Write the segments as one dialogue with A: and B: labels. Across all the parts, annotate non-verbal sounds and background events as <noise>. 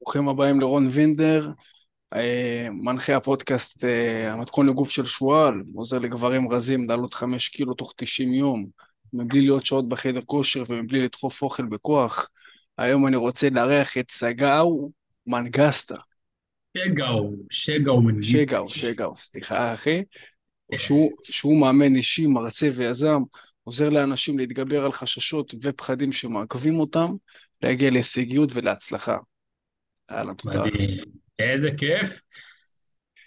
A: ברוכים הבאים לרון וינדר, אה, מנחה הפודקאסט אה, המתכון לגוף של שועל, עוזר לגברים רזים לעלות חמש קילו תוך 90 יום, מבלי להיות שעות בחדר כושר ומבלי לדחוף אוכל בכוח. היום אני רוצה לארח את סגאו מנגסטה.
B: שגאו, שגאו מנגיסטה.
A: שגאו, שגאו, סליחה אחי. שהוא, שהוא מאמן אישי, מרצה ויזם, עוזר לאנשים להתגבר על חששות ופחדים שמעכבים אותם, להגיע להישגיות ולהצלחה. יאללה, תודה.
B: איזה כיף.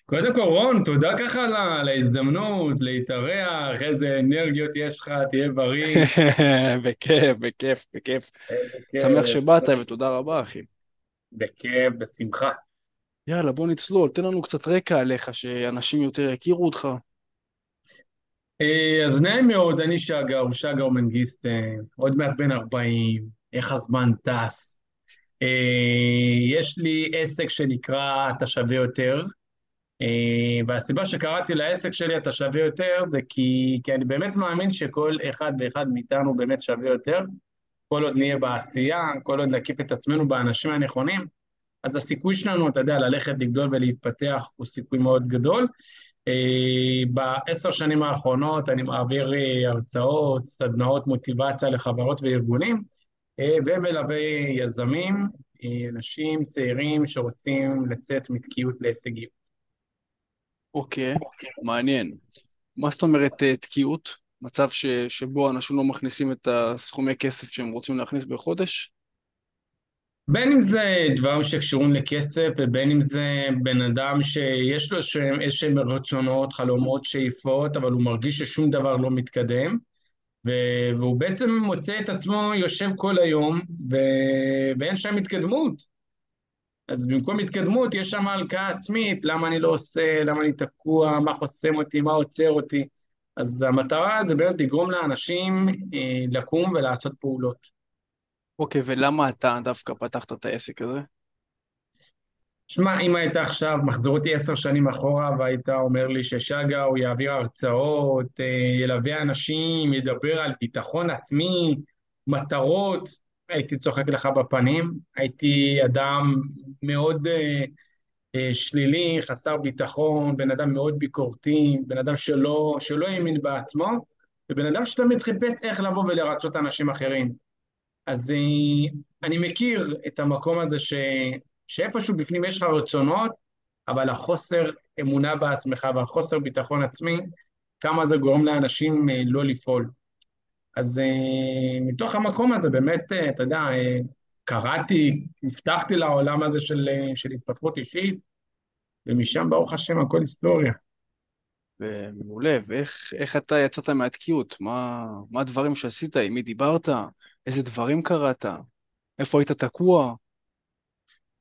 B: קודם כל, רון, תודה ככה על ההזדמנות להתארח, איזה אנרגיות יש לך, תהיה בריא. <laughs>
A: בכיף, בכיף, בכיף. שמח. שבאת ותודה רבה, אחי.
B: בכיף, בשמחה.
A: יאללה, בוא נצלול, תן לנו קצת רקע עליך, שאנשים יותר יכירו אותך.
B: אה, אז נעים מאוד, אני שגאו, שגאו מנגיסטה, עוד מעט בן 40, איך הזמן טס. אה, יש לי עסק שנקרא אתה שווה יותר, אה, והסיבה שקראתי לעסק שלי אתה שווה יותר זה כי, כי אני באמת מאמין שכל אחד ואחד מאיתנו באמת שווה יותר, כל עוד נהיה בעשייה, כל עוד נקיף את עצמנו באנשים הנכונים, אז הסיכוי שלנו, אתה יודע, ללכת, לגדול ולהתפתח הוא סיכוי מאוד גדול. אה, בעשר שנים האחרונות אני מעביר הרצאות, סדנאות מוטיבציה לחברות וארגונים, ומלווה יזמים, אה, אנשים צעירים שרוצים לצאת מתקיעות להישגים.
A: אוקיי, מעניין. מה זאת אומרת אה, תקיעות? מצב ש, שבו אנשים לא מכניסים את הסכומי כסף שהם רוצים להכניס בחודש?
B: בין אם זה דברים שקשורים לכסף, ובין אם זה בן אדם שיש לו איזשהם רצונות, חלומות, שאיפות, אבל הוא מרגיש ששום דבר לא מתקדם, והוא בעצם מוצא את עצמו יושב כל היום, ו- ואין שם התקדמות. אז במקום התקדמות יש שם הלקאה עצמית, למה אני לא עושה, למה אני תקוע, מה חוסם אותי, מה עוצר אותי. אז המטרה זה באמת לגרום לאנשים אה, לקום ולעשות פעולות.
A: אוקיי, ולמה אתה דווקא פתחת את העסק הזה?
B: שמע, אם היית עכשיו מחזיר אותי עשר שנים אחורה והיית אומר לי ששגה הוא יעביר הרצאות, אה, ילווה אנשים, ידבר על ביטחון עצמי, מטרות, הייתי צוחק לך בפנים, הייתי אדם מאוד אה, אה, שלילי, חסר ביטחון, בן אדם מאוד ביקורתי, בן אדם שלא, שלא האמין בעצמו, ובן אדם שתמיד חיפש איך לבוא ולרצות אנשים אחרים. אז אה, אני מכיר את המקום הזה ש... שאיפשהו בפנים יש לך רצונות, אבל החוסר אמונה בעצמך והחוסר ביטחון עצמי, כמה זה גורם לאנשים אה, לא לפעול. אז אה, מתוך המקום הזה באמת, אה, אתה יודע, קראתי, נפתחתי לעולם הזה של, של התפתחות אישית, ומשם ברוך השם הכל היסטוריה.
A: ומעולה, ואיך איך אתה יצאת מהתקיעות? מה, מה הדברים שעשית? עם מי דיברת? איזה דברים קראת? איפה היית תקוע?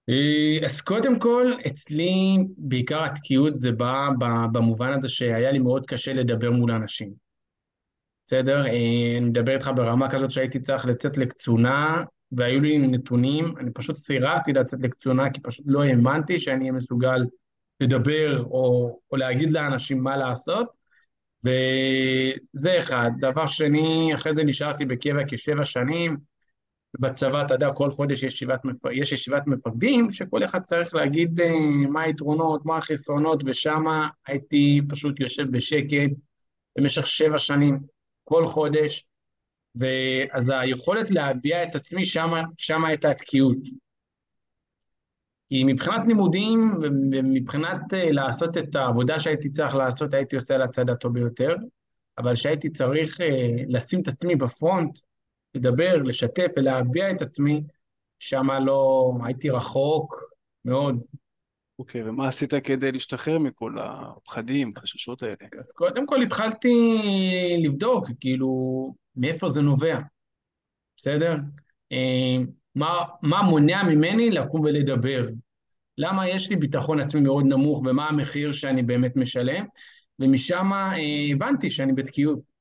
B: אה, אז קודם כל, אצלי בעיקר התקיעות זה בא במובן הזה שהיה לי מאוד קשה לדבר מול אנשים. בסדר? אה, אני מדבר איתך ברמה כזאת שהייתי צריך לצאת לקצונה, והיו לי נתונים, אני פשוט סירבתי לצאת לקצונה, כי פשוט לא האמנתי שאני אהיה מסוגל לדבר או, או להגיד לאנשים מה לעשות, וזה אחד. דבר שני, אחרי זה נשארתי בקבע כשבע שנים, בצבא, אתה יודע, כל חודש יש ישיבת, מפ... יש ישיבת מפקדים, שכל אחד צריך להגיד אה, מה היתרונות, מה החסרונות, ושם הייתי פשוט יושב בשקט במשך שבע שנים, כל חודש, ואז היכולת להביע את עצמי, שמה הייתה התקיעות. כי מבחינת לימודים ומבחינת אה, לעשות את העבודה שהייתי צריך לעשות, הייתי עושה על הצד הטוב ביותר, אבל כשהייתי צריך אה, לשים את עצמי בפרונט, לדבר, לשתף ולהביע את עצמי, שמה לא, הייתי רחוק מאוד.
A: אוקיי, ומה עשית כדי להשתחרר מכל הפחדים, החששות האלה?
B: אז קודם כל התחלתי לבדוק, כאילו, מאיפה זה נובע, בסדר? אה, מה, מה מונע ממני לקום ולדבר? למה יש לי ביטחון עצמי מאוד נמוך ומה המחיר שאני באמת משלם? ומשם אה, הבנתי שאני בתקיעות.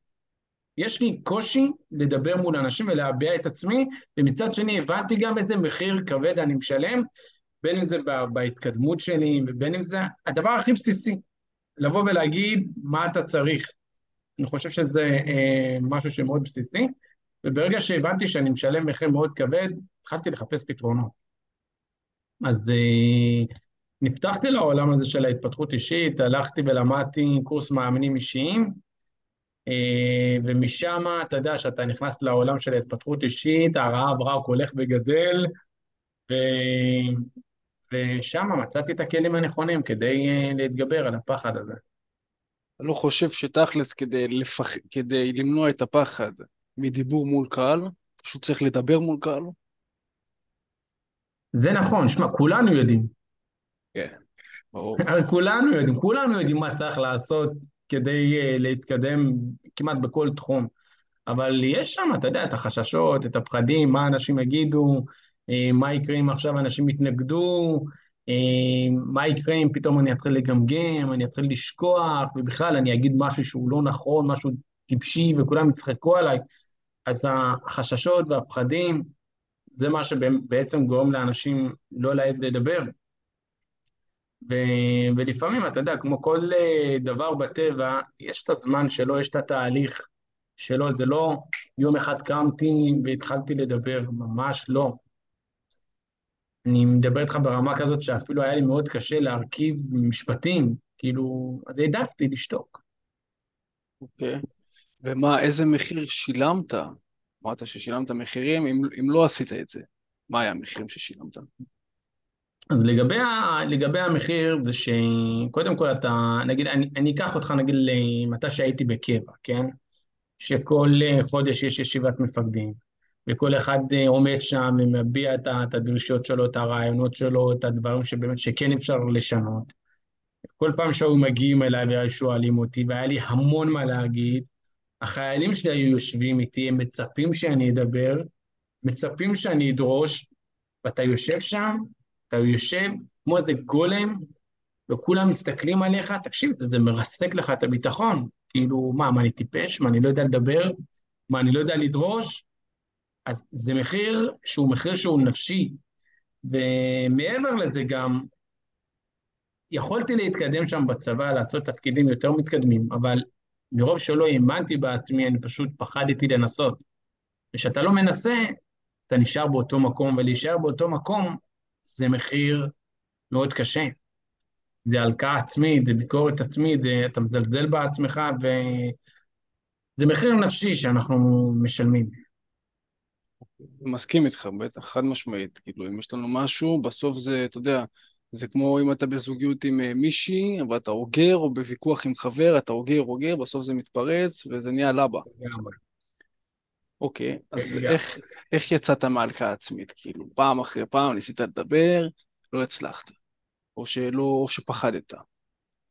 B: יש לי קושי לדבר מול אנשים ולהביע את עצמי, ומצד שני הבנתי גם איזה מחיר כבד אני משלם, בין אם זה בהתקדמות שלי ובין אם זה הדבר הכי בסיסי, לבוא ולהגיד מה אתה צריך. אני חושב שזה אה, משהו שמאוד בסיסי, וברגע שהבנתי שאני משלם מחיר מאוד כבד, התחלתי לחפש פתרונות. אז אה, נפתחתי לעולם הזה של ההתפתחות אישית, הלכתי ולמדתי קורס מאמנים אישיים, ומשם, אתה יודע, כשאתה נכנס לעולם של ההתפתחות אישית, הרעב רק הולך וגדל, ו... ושם מצאתי את הכלים הנכונים כדי אה, להתגבר על הפחד הזה.
A: אתה לא חושב שתכלס כדי, לפח... כדי למנוע את הפחד מדיבור מול קהל, פשוט צריך לדבר מול קהל?
B: זה נכון, שמע, כולנו יודעים.
A: כן, ברור. <laughs>
B: כולנו יודעים, כולנו יודעים מה צריך לעשות כדי uh, להתקדם כמעט בכל תחום. אבל יש שם, אתה יודע, את החששות, את הפחדים, מה אנשים יגידו, uh, מה יקרה אם עכשיו אנשים יתנגדו, uh, מה יקרה אם פתאום אני אתחיל לגמגם, אני אתחיל לשכוח, ובכלל אני אגיד משהו שהוא לא נכון, משהו טיפשי, וכולם יצחקו עליי. אז החששות והפחדים, זה מה שבעצם גורם לאנשים לא להעז לדבר. ו, ולפעמים, אתה יודע, כמו כל אה, דבר בטבע, יש את הזמן שלו, יש את התהליך שלו, זה לא יום אחד קמתי והתחלתי לדבר, ממש לא. אני מדבר איתך ברמה כזאת שאפילו היה לי מאוד קשה להרכיב משפטים, כאילו, אז העדפתי לשתוק.
A: אוקיי. Okay. ומה, איזה מחיר שילמת? אמרת ששילמת מחירים, אם, אם לא עשית את זה, מה היה המחירים ששילמת?
B: אז לגבי, ה, לגבי המחיר זה שקודם כל אתה, נגיד, אני, אני אקח אותך נגיד למתי שהייתי בקבע, כן? שכל חודש יש ישיבת מפקדים, וכל אחד עומד שם ומביע את, את הדרישות שלו, את הרעיונות שלו, את הדברים שבאמת שכן אפשר לשנות. כל פעם שהיו מגיעים אליי והיו שואלים אותי, והיה לי המון מה להגיד, החיילים שלי היו יושבים איתי, הם מצפים שאני אדבר, מצפים שאני אדרוש, ואתה יושב שם, אתה יושב כמו איזה גולם, וכולם מסתכלים עליך, תקשיב, זה, זה מרסק לך את הביטחון. כאילו, מה, מה, אני טיפש? מה, אני לא יודע לדבר? מה, אני לא יודע לדרוש? אז זה מחיר שהוא מחיר שהוא נפשי. ומעבר לזה גם, יכולתי להתקדם שם בצבא, לעשות תפקידים יותר מתקדמים, אבל מרוב שלא האמנתי בעצמי, אני פשוט פחדתי לנסות. וכשאתה לא מנסה, אתה נשאר באותו מקום, ולהישאר באותו מקום זה מחיר מאוד קשה. זה הלקאה עצמית, זה ביקורת עצמית, זה, אתה מזלזל בעצמך, וזה מחיר נפשי שאנחנו משלמים.
A: מסכים איתך, בטח, חד משמעית. כאילו, אם יש לנו משהו, בסוף זה, אתה יודע, זה כמו אם אתה בזוגיות עם אה, מישהי, ואתה אוגר, או בוויכוח עם חבר, אתה אוגר, אוגר, בסוף זה מתפרץ, וזה נהיה לבה. אוקיי, אז איך, איך יצאת מהלכה העצמית? כאילו, פעם אחרי פעם ניסית לדבר, לא הצלחת. או שלא, או שפחדת.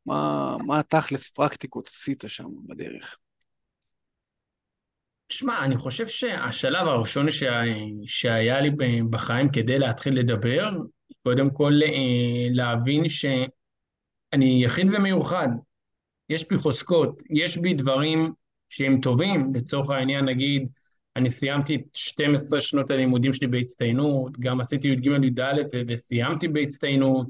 A: מה, מה התכלס פרקטיקות עשית שם בדרך?
B: שמע, אני חושב שהשלב הראשון שהיה, שהיה לי בחיים כדי להתחיל לדבר, קודם כל אה, להבין שאני יחיד ומיוחד. יש בי חוזקות, יש בי דברים שהם טובים, לצורך העניין נגיד, אני סיימתי את 12 שנות הלימודים שלי בהצטיינות, גם עשיתי י"ג-י"ד וסיימתי בהצטיינות.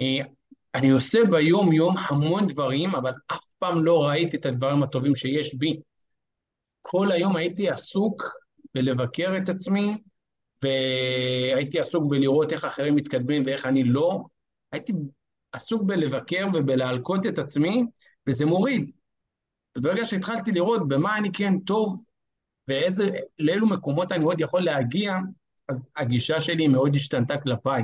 B: אה, אני עושה ביום-יום המון דברים, אבל אף פעם לא ראיתי את הדברים הטובים שיש בי. כל היום הייתי עסוק בלבקר את עצמי, והייתי עסוק בלראות איך אחרים מתקדמים ואיך אני לא. הייתי עסוק בלבקר ובלהלקות את עצמי, וזה מוריד. וברגע שהתחלתי לראות במה אני כן טוב, ולאילו מקומות אני עוד יכול להגיע, אז הגישה שלי מאוד השתנתה כלפיי.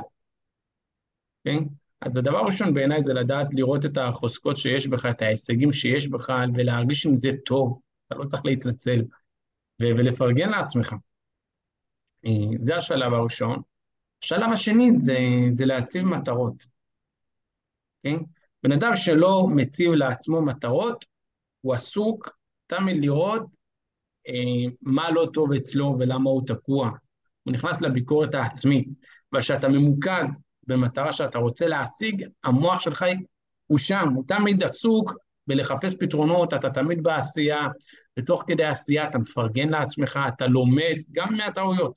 B: כן? אז הדבר הראשון בעיניי זה לדעת לראות את החוזקות שיש בך, את ההישגים שיש בך, ולהרגיש עם זה טוב. אתה לא צריך להתנצל, ולפרגן לעצמך. אה, זה השלב הראשון. השלב השני זה, זה להציב מטרות. כן? בן אדם שלא מציב לעצמו מטרות, הוא עסוק תמיד לראות מה לא טוב אצלו ולמה הוא תקוע. הוא נכנס לביקורת העצמית, אבל כשאתה ממוקד במטרה שאתה רוצה להשיג, המוח שלך הוא שם, הוא תמיד עסוק בלחפש פתרונות, אתה תמיד בעשייה, ותוך כדי עשייה אתה מפרגן לעצמך, אתה לומד גם מהטעויות.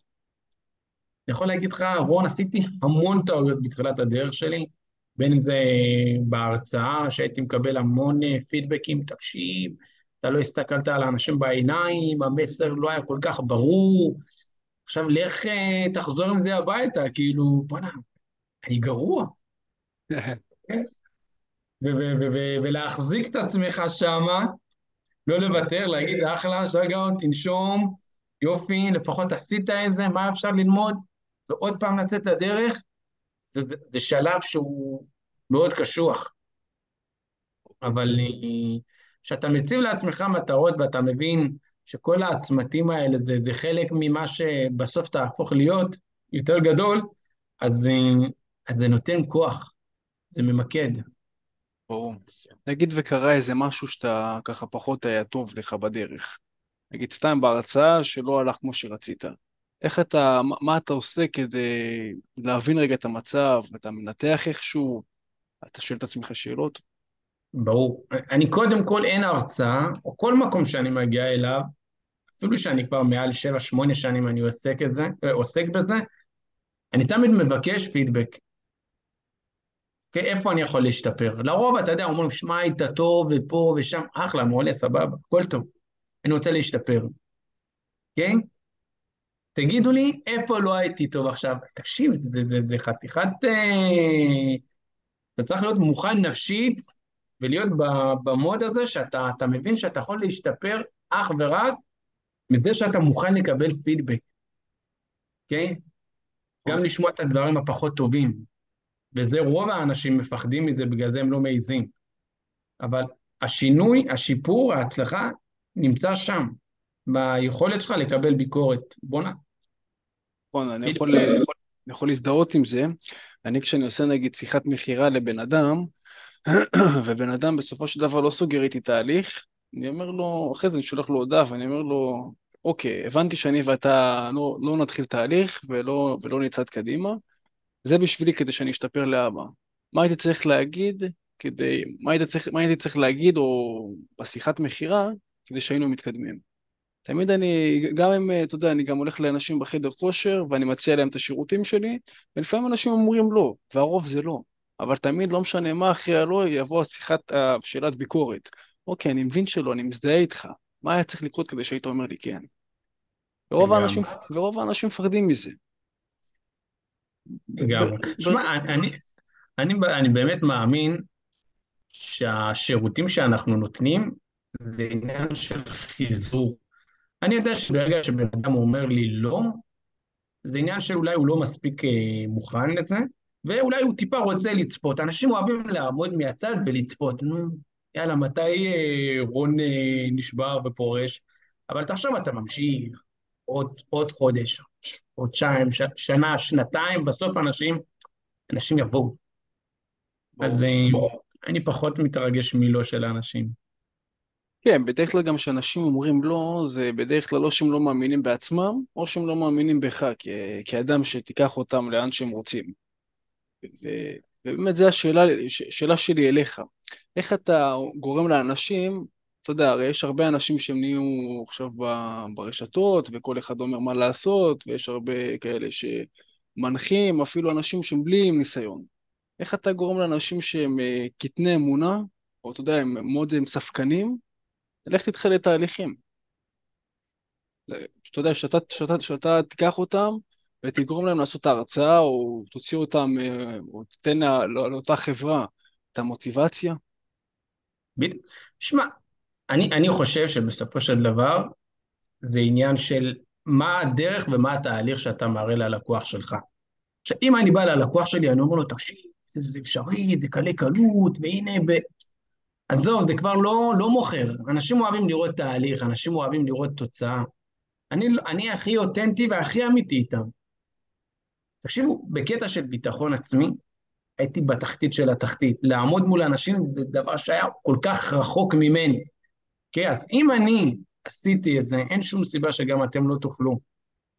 B: אני יכול להגיד לך, רון, עשיתי המון טעויות בתחילת הדרך שלי, בין אם זה בהרצאה, שהייתי מקבל המון פידבקים, תקשיב, אתה לא הסתכלת על האנשים בעיניים, המסר לא היה כל כך ברור, עכשיו לך תחזור עם זה הביתה, כאילו, בוא'נה, אני גרוע. <laughs> ולהחזיק את עצמך שמה, לא לוותר, להגיד אחלה, שרגאון, תנשום, יופי, לפחות עשית איזה, מה אפשר ללמוד, ועוד פעם לצאת לדרך, זה, זה, זה שלב שהוא מאוד קשוח. אבל כשאתה מציב לעצמך מטרות ואתה מבין שכל העצמתים האלה זה, זה חלק ממה שבסוף תהפוך להיות יותר גדול, אז, אז זה נותן כוח, זה ממקד.
A: ברור. נגיד וקרה איזה משהו שאתה ככה פחות היה טוב לך בדרך. נגיד סתם בהרצאה שלא הלך כמו שרצית. איך אתה, מה אתה עושה כדי להבין רגע את המצב, אתה מנתח איכשהו, אתה שואל את עצמך שאלות?
B: ברור. אני קודם כל אין הרצאה, או כל מקום שאני מגיע אליו, אפילו שאני כבר מעל 7-8 שנים אני עוסק, זה, עוסק בזה, אני תמיד מבקש פידבק. אוקיי? איפה אני יכול להשתפר? לרוב, אתה יודע, אומרים, שמע, היית טוב, ופה ושם, אחלה, מעולה, סבבה, הכל טוב. אני רוצה להשתפר. אוקיי? תגידו לי, איפה לא הייתי טוב עכשיו? תקשיב, זה, זה, זה חתיכת... אה... אתה צריך להיות מוכן נפשית ולהיות במוד הזה שאתה מבין שאתה יכול להשתפר אך ורק מזה שאתה מוכן לקבל פידבק, אוקיי? גם לשמוע את הדברים הפחות טובים. וזה רוב האנשים מפחדים מזה, בגלל זה הם לא מעיזים. אבל השינוי, השיפור, ההצלחה, נמצא שם, ביכולת שלך לקבל ביקורת. בואנה.
A: נכון, אני יכול, אני יכול להזדהות עם זה. אני כשאני עושה נגיד שיחת מכירה לבן אדם, <clears throat> ובן אדם בסופו של דבר לא סוגר איתי תהליך, אני אומר לו, אחרי זה אני שולח לו הודעה ואני אומר לו, אוקיי, הבנתי שאני ואתה לא, לא נתחיל תהליך ולא, ולא נצעד קדימה, זה בשבילי כדי שאני אשתפר לאבא. מה הייתי צריך להגיד כדי, מה הייתי צריך, מה הייתי צריך להגיד או בשיחת מכירה כדי שהיינו מתקדמים. תמיד אני, גם אם, אתה יודע, אני גם הולך לאנשים בחדר כושר ואני מציע להם את השירותים שלי, ולפעמים אנשים אומרים לא, והרוב זה לא. אבל תמיד, לא משנה מה אחרי הלא, יבוא השיחת, שאלת ביקורת. אוקיי, אני מבין שלא, אני מזדהה איתך. מה היה צריך לקרות כדי שהיית אומר לי כן? ורוב האנשים, ורוב האנשים מפחדים מזה.
B: לגמרי. שמע, אני, אני, אני באמת מאמין שהשירותים שאנחנו נותנים זה עניין של חיזור. אני יודע שברגע שבן אדם אומר לי לא, זה עניין שאולי הוא לא מספיק אה, מוכן לזה, ואולי הוא טיפה רוצה לצפות. אנשים אוהבים לעמוד מהצד ולצפות. נו, יאללה, מתי אה, רון אה, נשבר ופורש? אבל תחשוב, אתה ממשיך עוד, עוד חודש, חודשיים, ש, שנה, שנתיים, בסוף אנשים, אנשים יבואו. בוא, אז בוא. אני פחות מתרגש מלא של האנשים.
A: כן, בדרך כלל גם כשאנשים אומרים לא, זה בדרך כלל לא שהם לא מאמינים בעצמם, או שהם לא מאמינים בך כ- כאדם שתיקח אותם לאן שהם רוצים. ובאמת זו השאלה שאלה שלי אליך. איך אתה גורם לאנשים, אתה יודע, הרי יש הרבה אנשים שהם נהיו עכשיו ברשתות, וכל אחד אומר מה לעשות, ויש הרבה כאלה שמנחים, אפילו אנשים שהם בלי ניסיון. איך אתה גורם לאנשים שהם אה, קטני אמונה, או אתה יודע, הם מאוד הם ספקנים, ללכת איתך לתהליכים. שאתה יודע, שאתה, שאתה, שאתה תיקח אותם ותגרום להם לעשות את ההרצאה, או תוציא אותם, אה, או תיתן לא, לאותה חברה את המוטיבציה.
B: שמע, אני, אני חושב שבסופו של דבר זה עניין של מה הדרך ומה התהליך שאתה מראה ללקוח שלך. עכשיו, אם אני בא ללקוח שלי, אני אומר לו, תקשיב, זה, זה אפשרי, זה קלי קלות, והנה, ב... עזוב, זה כבר לא, לא מוכר. אנשים אוהבים לראות תהליך, אנשים אוהבים לראות תוצאה. אני, אני הכי אותנטי והכי אמיתי איתם. תקשיבו, בקטע של ביטחון עצמי, הייתי בתחתית של התחתית. לעמוד מול אנשים זה דבר שהיה כל כך רחוק ממני. כן, אז אם אני עשיתי את זה, אין שום סיבה שגם אתם לא תוכלו.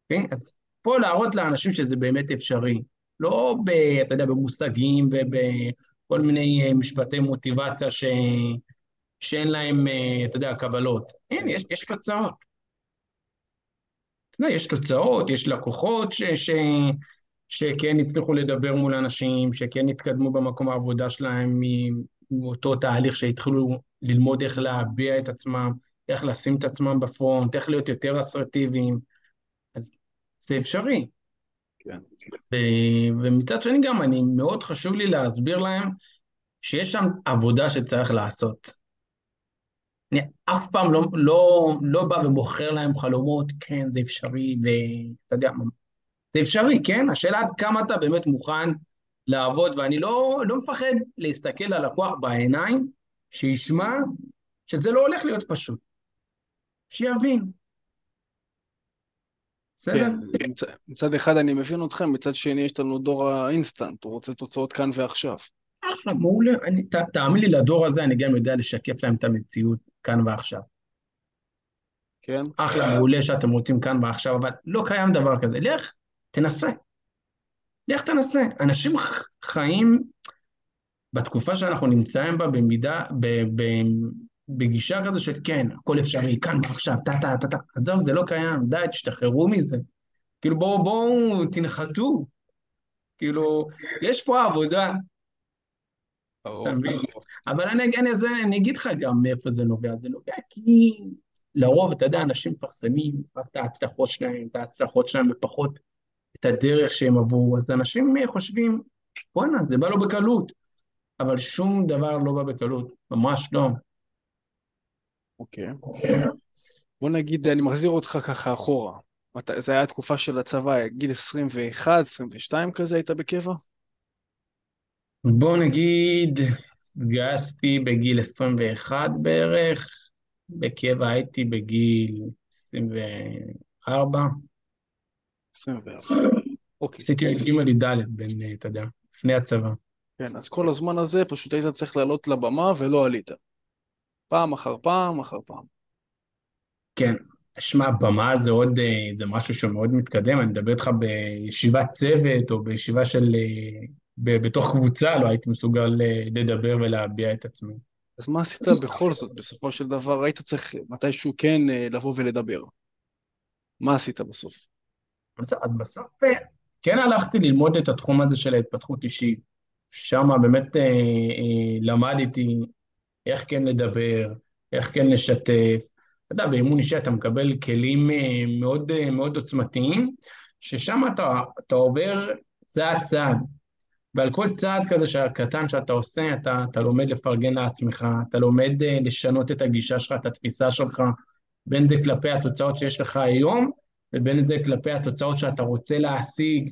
B: כן, אז פה להראות לאנשים שזה באמת אפשרי. לא, ב, אתה יודע, במושגים ובכל מיני אה, משפטי מוטיבציה ש... שאין להם, אה, אתה יודע, קבלות. אין, יש, יש תוצאות. אתה יודע, יש תוצאות, יש לקוחות ש... ש... שכן הצליחו לדבר מול אנשים, שכן התקדמו במקום העבודה שלהם מאותו תהליך שהתחילו ללמוד איך להביע את עצמם, איך לשים את עצמם בפרונט, איך להיות יותר אסרטיביים. אז זה אפשרי.
A: כן.
B: ומצד שני גם, אני, מאוד חשוב לי להסביר להם שיש שם עבודה שצריך לעשות. אני אף פעם לא, לא, לא בא ומוכר להם חלומות, כן, זה אפשרי, ואתה יודע, זה אפשרי, כן? השאלה עד כמה אתה באמת מוכן לעבוד, ואני לא, לא מפחד להסתכל ללקוח בעיניים, שישמע שזה לא הולך להיות פשוט. שיבין. בסדר?
A: כן, מצ, מצד אחד אני מבין אתכם, מצד שני יש לנו דור האינסטנט, הוא רוצה תוצאות כאן ועכשיו.
B: אחלה, מעולה. אני, ת, תאמין לי, לדור הזה אני גם יודע לשקף להם את המציאות כאן ועכשיו.
A: כן.
B: אחלה, מעולה שאתם רוצים כאן ועכשיו, אבל לא קיים דבר כזה. לך, תנסה. לך תנסה. אנשים חיים בתקופה שאנחנו נמצאים בה במידה, ב, ב, בגישה כזו של כן, הכל אפשרי, כאן ועכשיו, טה טה טה טה. עזוב, זה לא קיים, די, תשתחררו מזה. כאילו, בואו, בואו, תנחתו. כאילו, יש פה עבודה. אבל אני, אני, אני אגיד לך גם מאיפה זה נובע. זה נובע כי לרוב, אתה יודע, אנשים מפרסמים רק את ההצלחות שלהם, את ההצלחות שלהם ופחות את הדרך שהם עברו, אז אנשים חושבים, בואנה, זה בא לו בקלות, אבל שום דבר לא בא בקלות, ממש לא.
A: אוקיי. בוא נגיד, אני מחזיר אותך ככה אחורה. זה היה תקופה של הצבא, גיל 21, 22 כזה היית בקבע?
B: בוא נגיד, התגייסתי בגיל 21 בערך, בקבע הייתי בגיל 24.
A: 24.
B: אוקיי. עשיתי ג' ד' בין, אה, אתה יודע, לפני הצבא.
A: כן, אז כל הזמן הזה פשוט היית צריך לעלות לבמה ולא עלית. פעם אחר פעם אחר פעם.
B: כן, שמע, במה זה עוד, אה, זה משהו שהוא מאוד מתקדם, אני מדבר איתך בישיבת צוות או בישיבה של, אה, בתוך קבוצה, לא הייתי מסוגל לדבר ולהביע את עצמי.
A: אז מה עשית בכל זאת? בסופו של דבר היית צריך מתישהו כן לבוא ולדבר. מה עשית בסוף?
B: אז בסוף כן הלכתי ללמוד את התחום הזה של ההתפתחות אישית. שם באמת אה, אה, למדתי איך כן לדבר, איך כן לשתף. אתה יודע, באימון אישי אתה מקבל כלים אה, מאוד, אה, מאוד עוצמתיים, ששם אתה, אתה עובר צעד צעד. ועל כל צעד כזה קטן שאתה עושה, אתה, אתה לומד לפרגן לעצמך, אתה לומד אה, לשנות את הגישה שלך, את התפיסה שלך, בין זה כלפי התוצאות שיש לך היום, ובין זה כלפי התוצאות שאתה רוצה להשיג,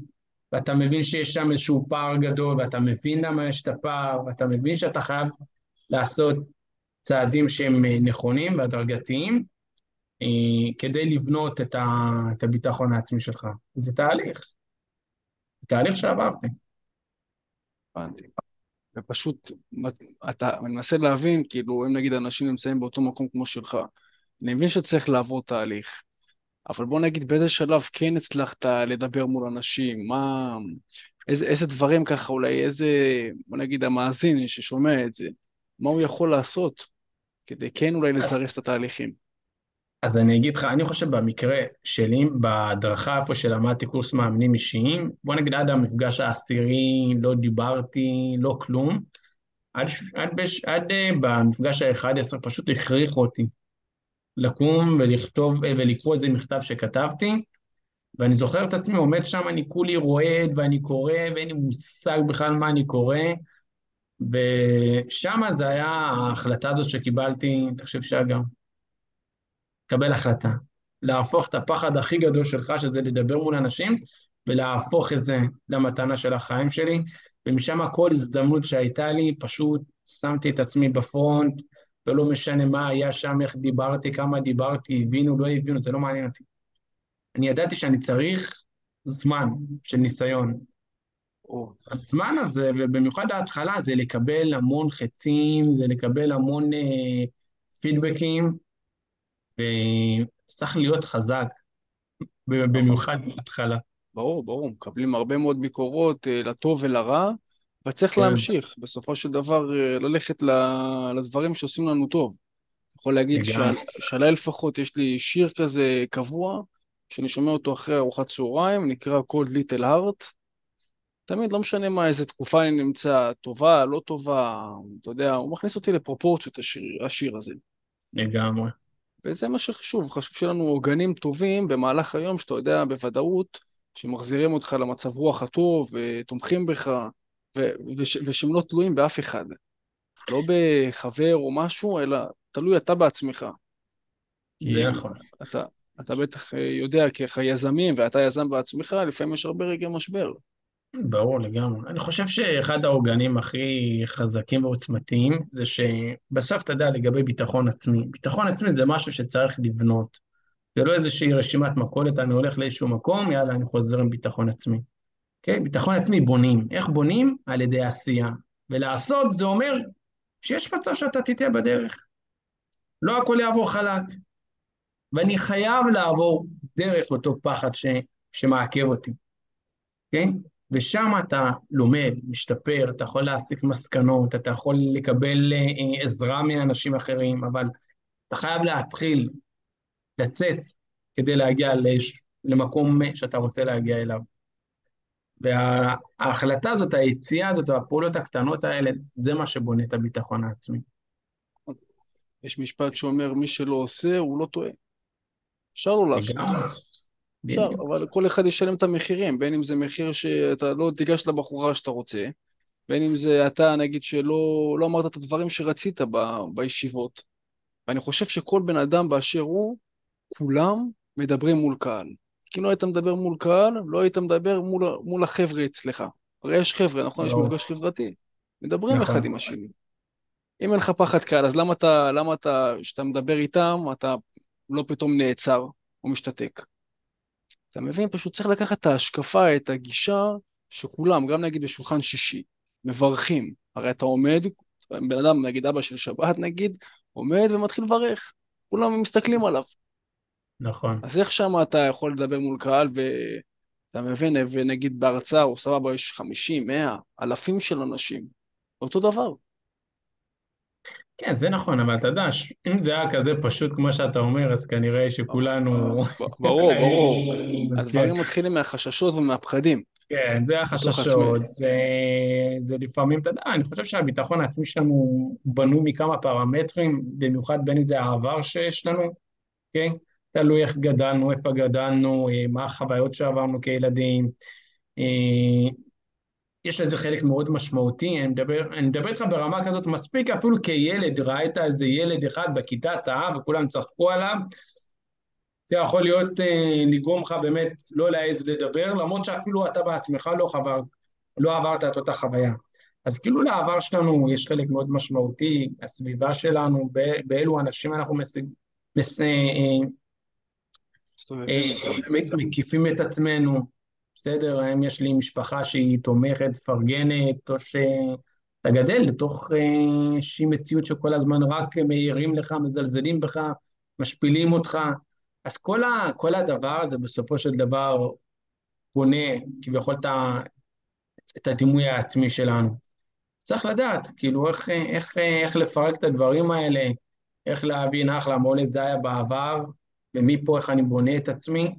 B: ואתה מבין שיש שם איזשהו פער גדול, ואתה מבין למה יש את הפער, ואתה מבין שאתה חייב לעשות צעדים שהם אה, נכונים והדרגתיים, אה, כדי לבנות את, את הביטחון העצמי שלך. זה תהליך. זה תהליך שעברתי.
A: הבנתי. ופשוט, אתה אני מנסה להבין, כאילו, אם נגיד אנשים נמצאים באותו מקום כמו שלך, אני מבין שצריך לעבור תהליך. אבל בוא נגיד באיזה שלב כן הצלחת לדבר מול אנשים, מה, איזה, איזה דברים ככה, אולי איזה, בוא נגיד המאזין ששומע את זה, מה הוא יכול לעשות כדי כן אולי לזרז את התהליכים.
B: אז אני אגיד לך, אני חושב במקרה שלי, בהדרכה איפה שלמדתי קורס מאמנים אישיים, בוא נגיד עד המפגש העשירי לא דיברתי, לא כלום. עד, עד, בש, עד אה, במפגש ה-11 פשוט הכריחו אותי לקום ולכתוב אה, ולקרוא איזה מכתב שכתבתי, ואני זוכר את עצמי עומד שם, אני כולי רועד ואני קורא ואין לי מושג בכלל מה אני קורא, ושם זה היה ההחלטה הזאת שקיבלתי, תחשב שגה, קבל החלטה, להפוך את הפחד הכי גדול שלך, שזה לדבר מול אנשים, ולהפוך את זה למתנה של החיים שלי, ומשם כל הזדמנות שהייתה לי, פשוט שמתי את עצמי בפרונט, ולא משנה מה היה שם, איך דיברתי, כמה דיברתי, הבינו, לא הבינו, זה לא מעניין אותי. אני ידעתי שאני צריך זמן של ניסיון. או. הזמן הזה, ובמיוחד ההתחלה, זה לקבל המון חצים, זה לקבל המון אה, פידבקים, וצריך להיות חזק, במיוחד בהתחלה.
A: ברור, ברור, מקבלים הרבה מאוד ביקורות, אה, לטוב ולרע, וצריך כן. להמשיך, בסופו של דבר אה, ללכת לדברים שעושים לנו טוב. יכול להגיד שעליי לפחות יש לי שיר כזה קבוע, שאני שומע אותו אחרי ארוחת צהריים, נקרא Cold Little Heart. תמיד, לא משנה מה, איזה תקופה אני נמצא, טובה, לא טובה, אתה יודע, הוא מכניס אותי לפרופורציות, השיר, השיר הזה.
B: לגמרי.
A: וזה מה שחשוב, חשוב שיהיה לנו עוגנים טובים במהלך היום, שאתה יודע בוודאות שמחזירים אותך למצב רוח הטוב, ותומכים בך, ו- וש- ושהם לא תלויים באף אחד. לא בחבר או משהו, אלא תלוי אתה בעצמך.
B: זה נכון.
A: אתה, אתה בטח יודע כיזמים, ואתה יזם בעצמך, לפעמים יש הרבה רגעי משבר.
B: ברור לגמרי. אני חושב שאחד העוגנים הכי חזקים ועוצמתיים זה שבסוף אתה יודע לגבי ביטחון עצמי. ביטחון עצמי זה משהו שצריך לבנות. זה לא איזושהי רשימת מכולת, אני הולך לאיזשהו מקום, יאללה, אני חוזר עם ביטחון עצמי. כן? ביטחון עצמי בונים. איך בונים? על ידי עשייה. ולעשות זה אומר שיש מצב שאתה תטעה בדרך. לא הכל יעבור חלק. ואני חייב לעבור דרך אותו פחד ש, שמעכב אותי, כן? ושם אתה לומד, משתפר, אתה יכול להסיק מסקנות, אתה יכול לקבל אה, עזרה מאנשים אחרים, אבל אתה חייב להתחיל לצאת כדי להגיע לש, למקום שאתה רוצה להגיע אליו. וההחלטה הזאת, היציאה הזאת, הפעולות הקטנות האלה, זה מה שבונה את הביטחון העצמי.
A: יש משפט שאומר, מי שלא עושה, הוא לא טועה. אפשר לא לעשות. אפשר, אבל כל אחד ישלם את המחירים, בין אם זה מחיר שאתה לא תיגש לבחורה שאתה רוצה, בין אם זה אתה, נגיד, שלא לא אמרת את הדברים שרצית ב, בישיבות. ואני חושב שכל בן אדם באשר הוא, כולם מדברים מול קהל. כי אם לא היית מדבר מול קהל, לא היית מדבר מול, מול החבר'ה אצלך. הרי יש חבר'ה, נכון? יש מפגש חברתי. מדברים נכון. אחד עם השני. אם אין לך פחד קהל, אז למה אתה, למה אתה, כשאתה מדבר איתם, אתה לא פתאום נעצר או משתתק? אתה מבין? פשוט צריך לקחת את ההשקפה, את הגישה, שכולם, גם נגיד בשולחן שישי, מברכים. הרי אתה עומד, בן אדם, נגיד אבא של שבת נגיד, עומד ומתחיל לברך. כולם מסתכלים עליו.
B: נכון.
A: אז איך שם אתה יכול לדבר מול קהל ואתה מבין, ונגיד בהרצאה, או סבבה, יש 50, 100, אלפים של אנשים. אותו דבר.
B: כן, זה נכון, אבל אתה יודע, אם זה היה כזה פשוט כמו שאתה אומר, אז כנראה שכולנו...
A: ברור, <laughs> ברור. הדברים מתחילים מהחששות ומהפחדים.
B: כן, זה החששות, זה, זה לפעמים, אתה יודע, אני חושב שהביטחון העצמי שלנו בנוי מכמה פרמטרים, במיוחד בין אם זה העבר שיש לנו, כן? תלוי איך גדלנו, איפה גדלנו, אה, מה החוויות שעברנו כילדים. אה, יש לזה חלק מאוד משמעותי, אני מדבר, אני מדבר איתך ברמה כזאת מספיק, אפילו כילד, ראית איזה ילד אחד בכיתה טעה וכולם צחקו עליו, זה יכול להיות, אה, לגרום לך באמת לא להעז לדבר, למרות שאפילו אתה בעצמך לא, חבר, לא עברת את אותה חוויה. אז כאילו לעבר שלנו יש חלק מאוד משמעותי, הסביבה שלנו, באילו אנשים אנחנו משיג, מס, אה, אה, מקיפים את עצמנו, בסדר, האם יש לי משפחה שהיא תומכת, מפרגנת, או שאתה גדל לתוך איזושהי מציאות שכל הזמן רק מעירים לך, מזלזלים בך, משפילים אותך, אז כל, ה, כל הדבר הזה בסופו של דבר בונה כביכול את, את הדימוי העצמי שלנו. צריך לדעת, כאילו, איך, איך, איך לפרק את הדברים האלה, איך להבין, אחלה, מעולה זה היה בעבר, ומפה איך אני בונה את עצמי.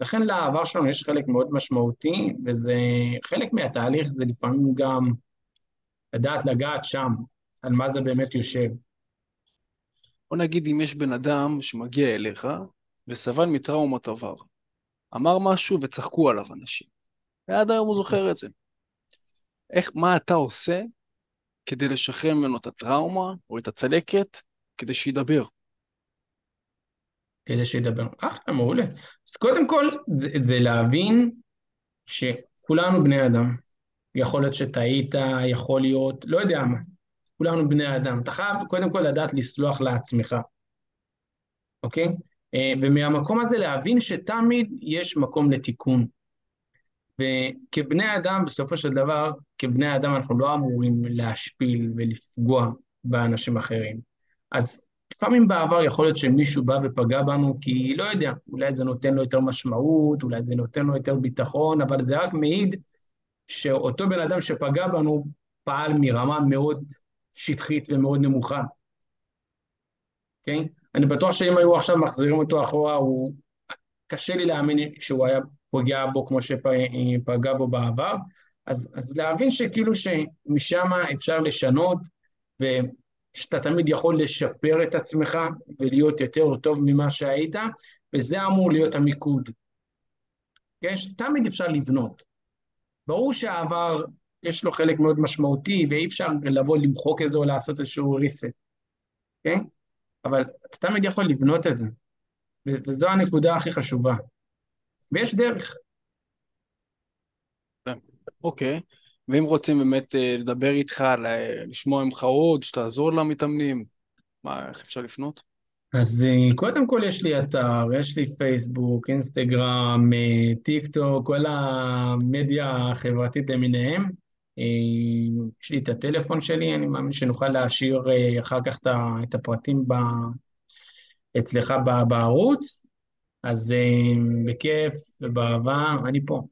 B: לכן לעבר שלנו יש חלק מאוד משמעותי, וזה חלק מהתהליך זה לפעמים גם לדעת לגעת שם, על מה זה באמת יושב.
A: בוא נגיד אם יש בן אדם שמגיע אליך וסבל מטראומת עבר, אמר משהו וצחקו עליו אנשים, ועד היום הוא זוכר את זה. איך, מה אתה עושה כדי לשחרר ממנו את הטראומה או את הצלקת כדי שידבר?
B: כדי שידבר. אחלה, מעולה. אז קודם כל, זה, זה להבין שכולנו בני אדם. יכול להיות שטעית, יכול להיות, לא יודע מה. כולנו בני אדם. אתה חייב קודם כל לדעת לסלוח לעצמך, אוקיי? אה, ומהמקום הזה להבין שתמיד יש מקום לתיקון. וכבני אדם, בסופו של דבר, כבני אדם אנחנו לא אמורים להשפיל ולפגוע באנשים אחרים. אז לפעמים בעבר יכול להיות שמישהו בא ופגע בנו כי לא יודע, אולי זה נותן לו יותר משמעות, אולי זה נותן לו יותר ביטחון, אבל זה רק מעיד שאותו בן אדם שפגע בנו פעל מרמה מאוד שטחית ומאוד נמוכה. Okay? אני בטוח שאם היו עכשיו מחזירים אותו אחורה, הוא... קשה לי להאמין שהוא היה פוגע בו כמו שפגע בו בעבר. אז, אז להבין שכאילו שמשם אפשר לשנות, ו... שאתה תמיד יכול לשפר את עצמך ולהיות יותר טוב ממה שהיית, וזה אמור להיות המיקוד. כן? שתמיד אפשר לבנות. ברור שהעבר יש לו חלק מאוד משמעותי, ואי אפשר לבוא למחוק את זה או לעשות איזשהו reset, כן? אבל אתה תמיד יכול לבנות את זה, וזו הנקודה הכי חשובה. ויש דרך.
A: אוקיי, ואם רוצים באמת אה, לדבר איתך, לשמוע ממך עוד, שתעזור למתאמנים, מה, איך אפשר לפנות?
B: אז אה, קודם כל יש לי אתר, יש לי פייסבוק, אינסטגרם, אה, טיק טוק, כל המדיה החברתית למיניהם. יש לי את הטלפון שלי, אני מאמין שנוכל להשאיר אחר כך את הפרטים ב... אצלך בערוץ, אז בכיף ובאהבה, אני פה.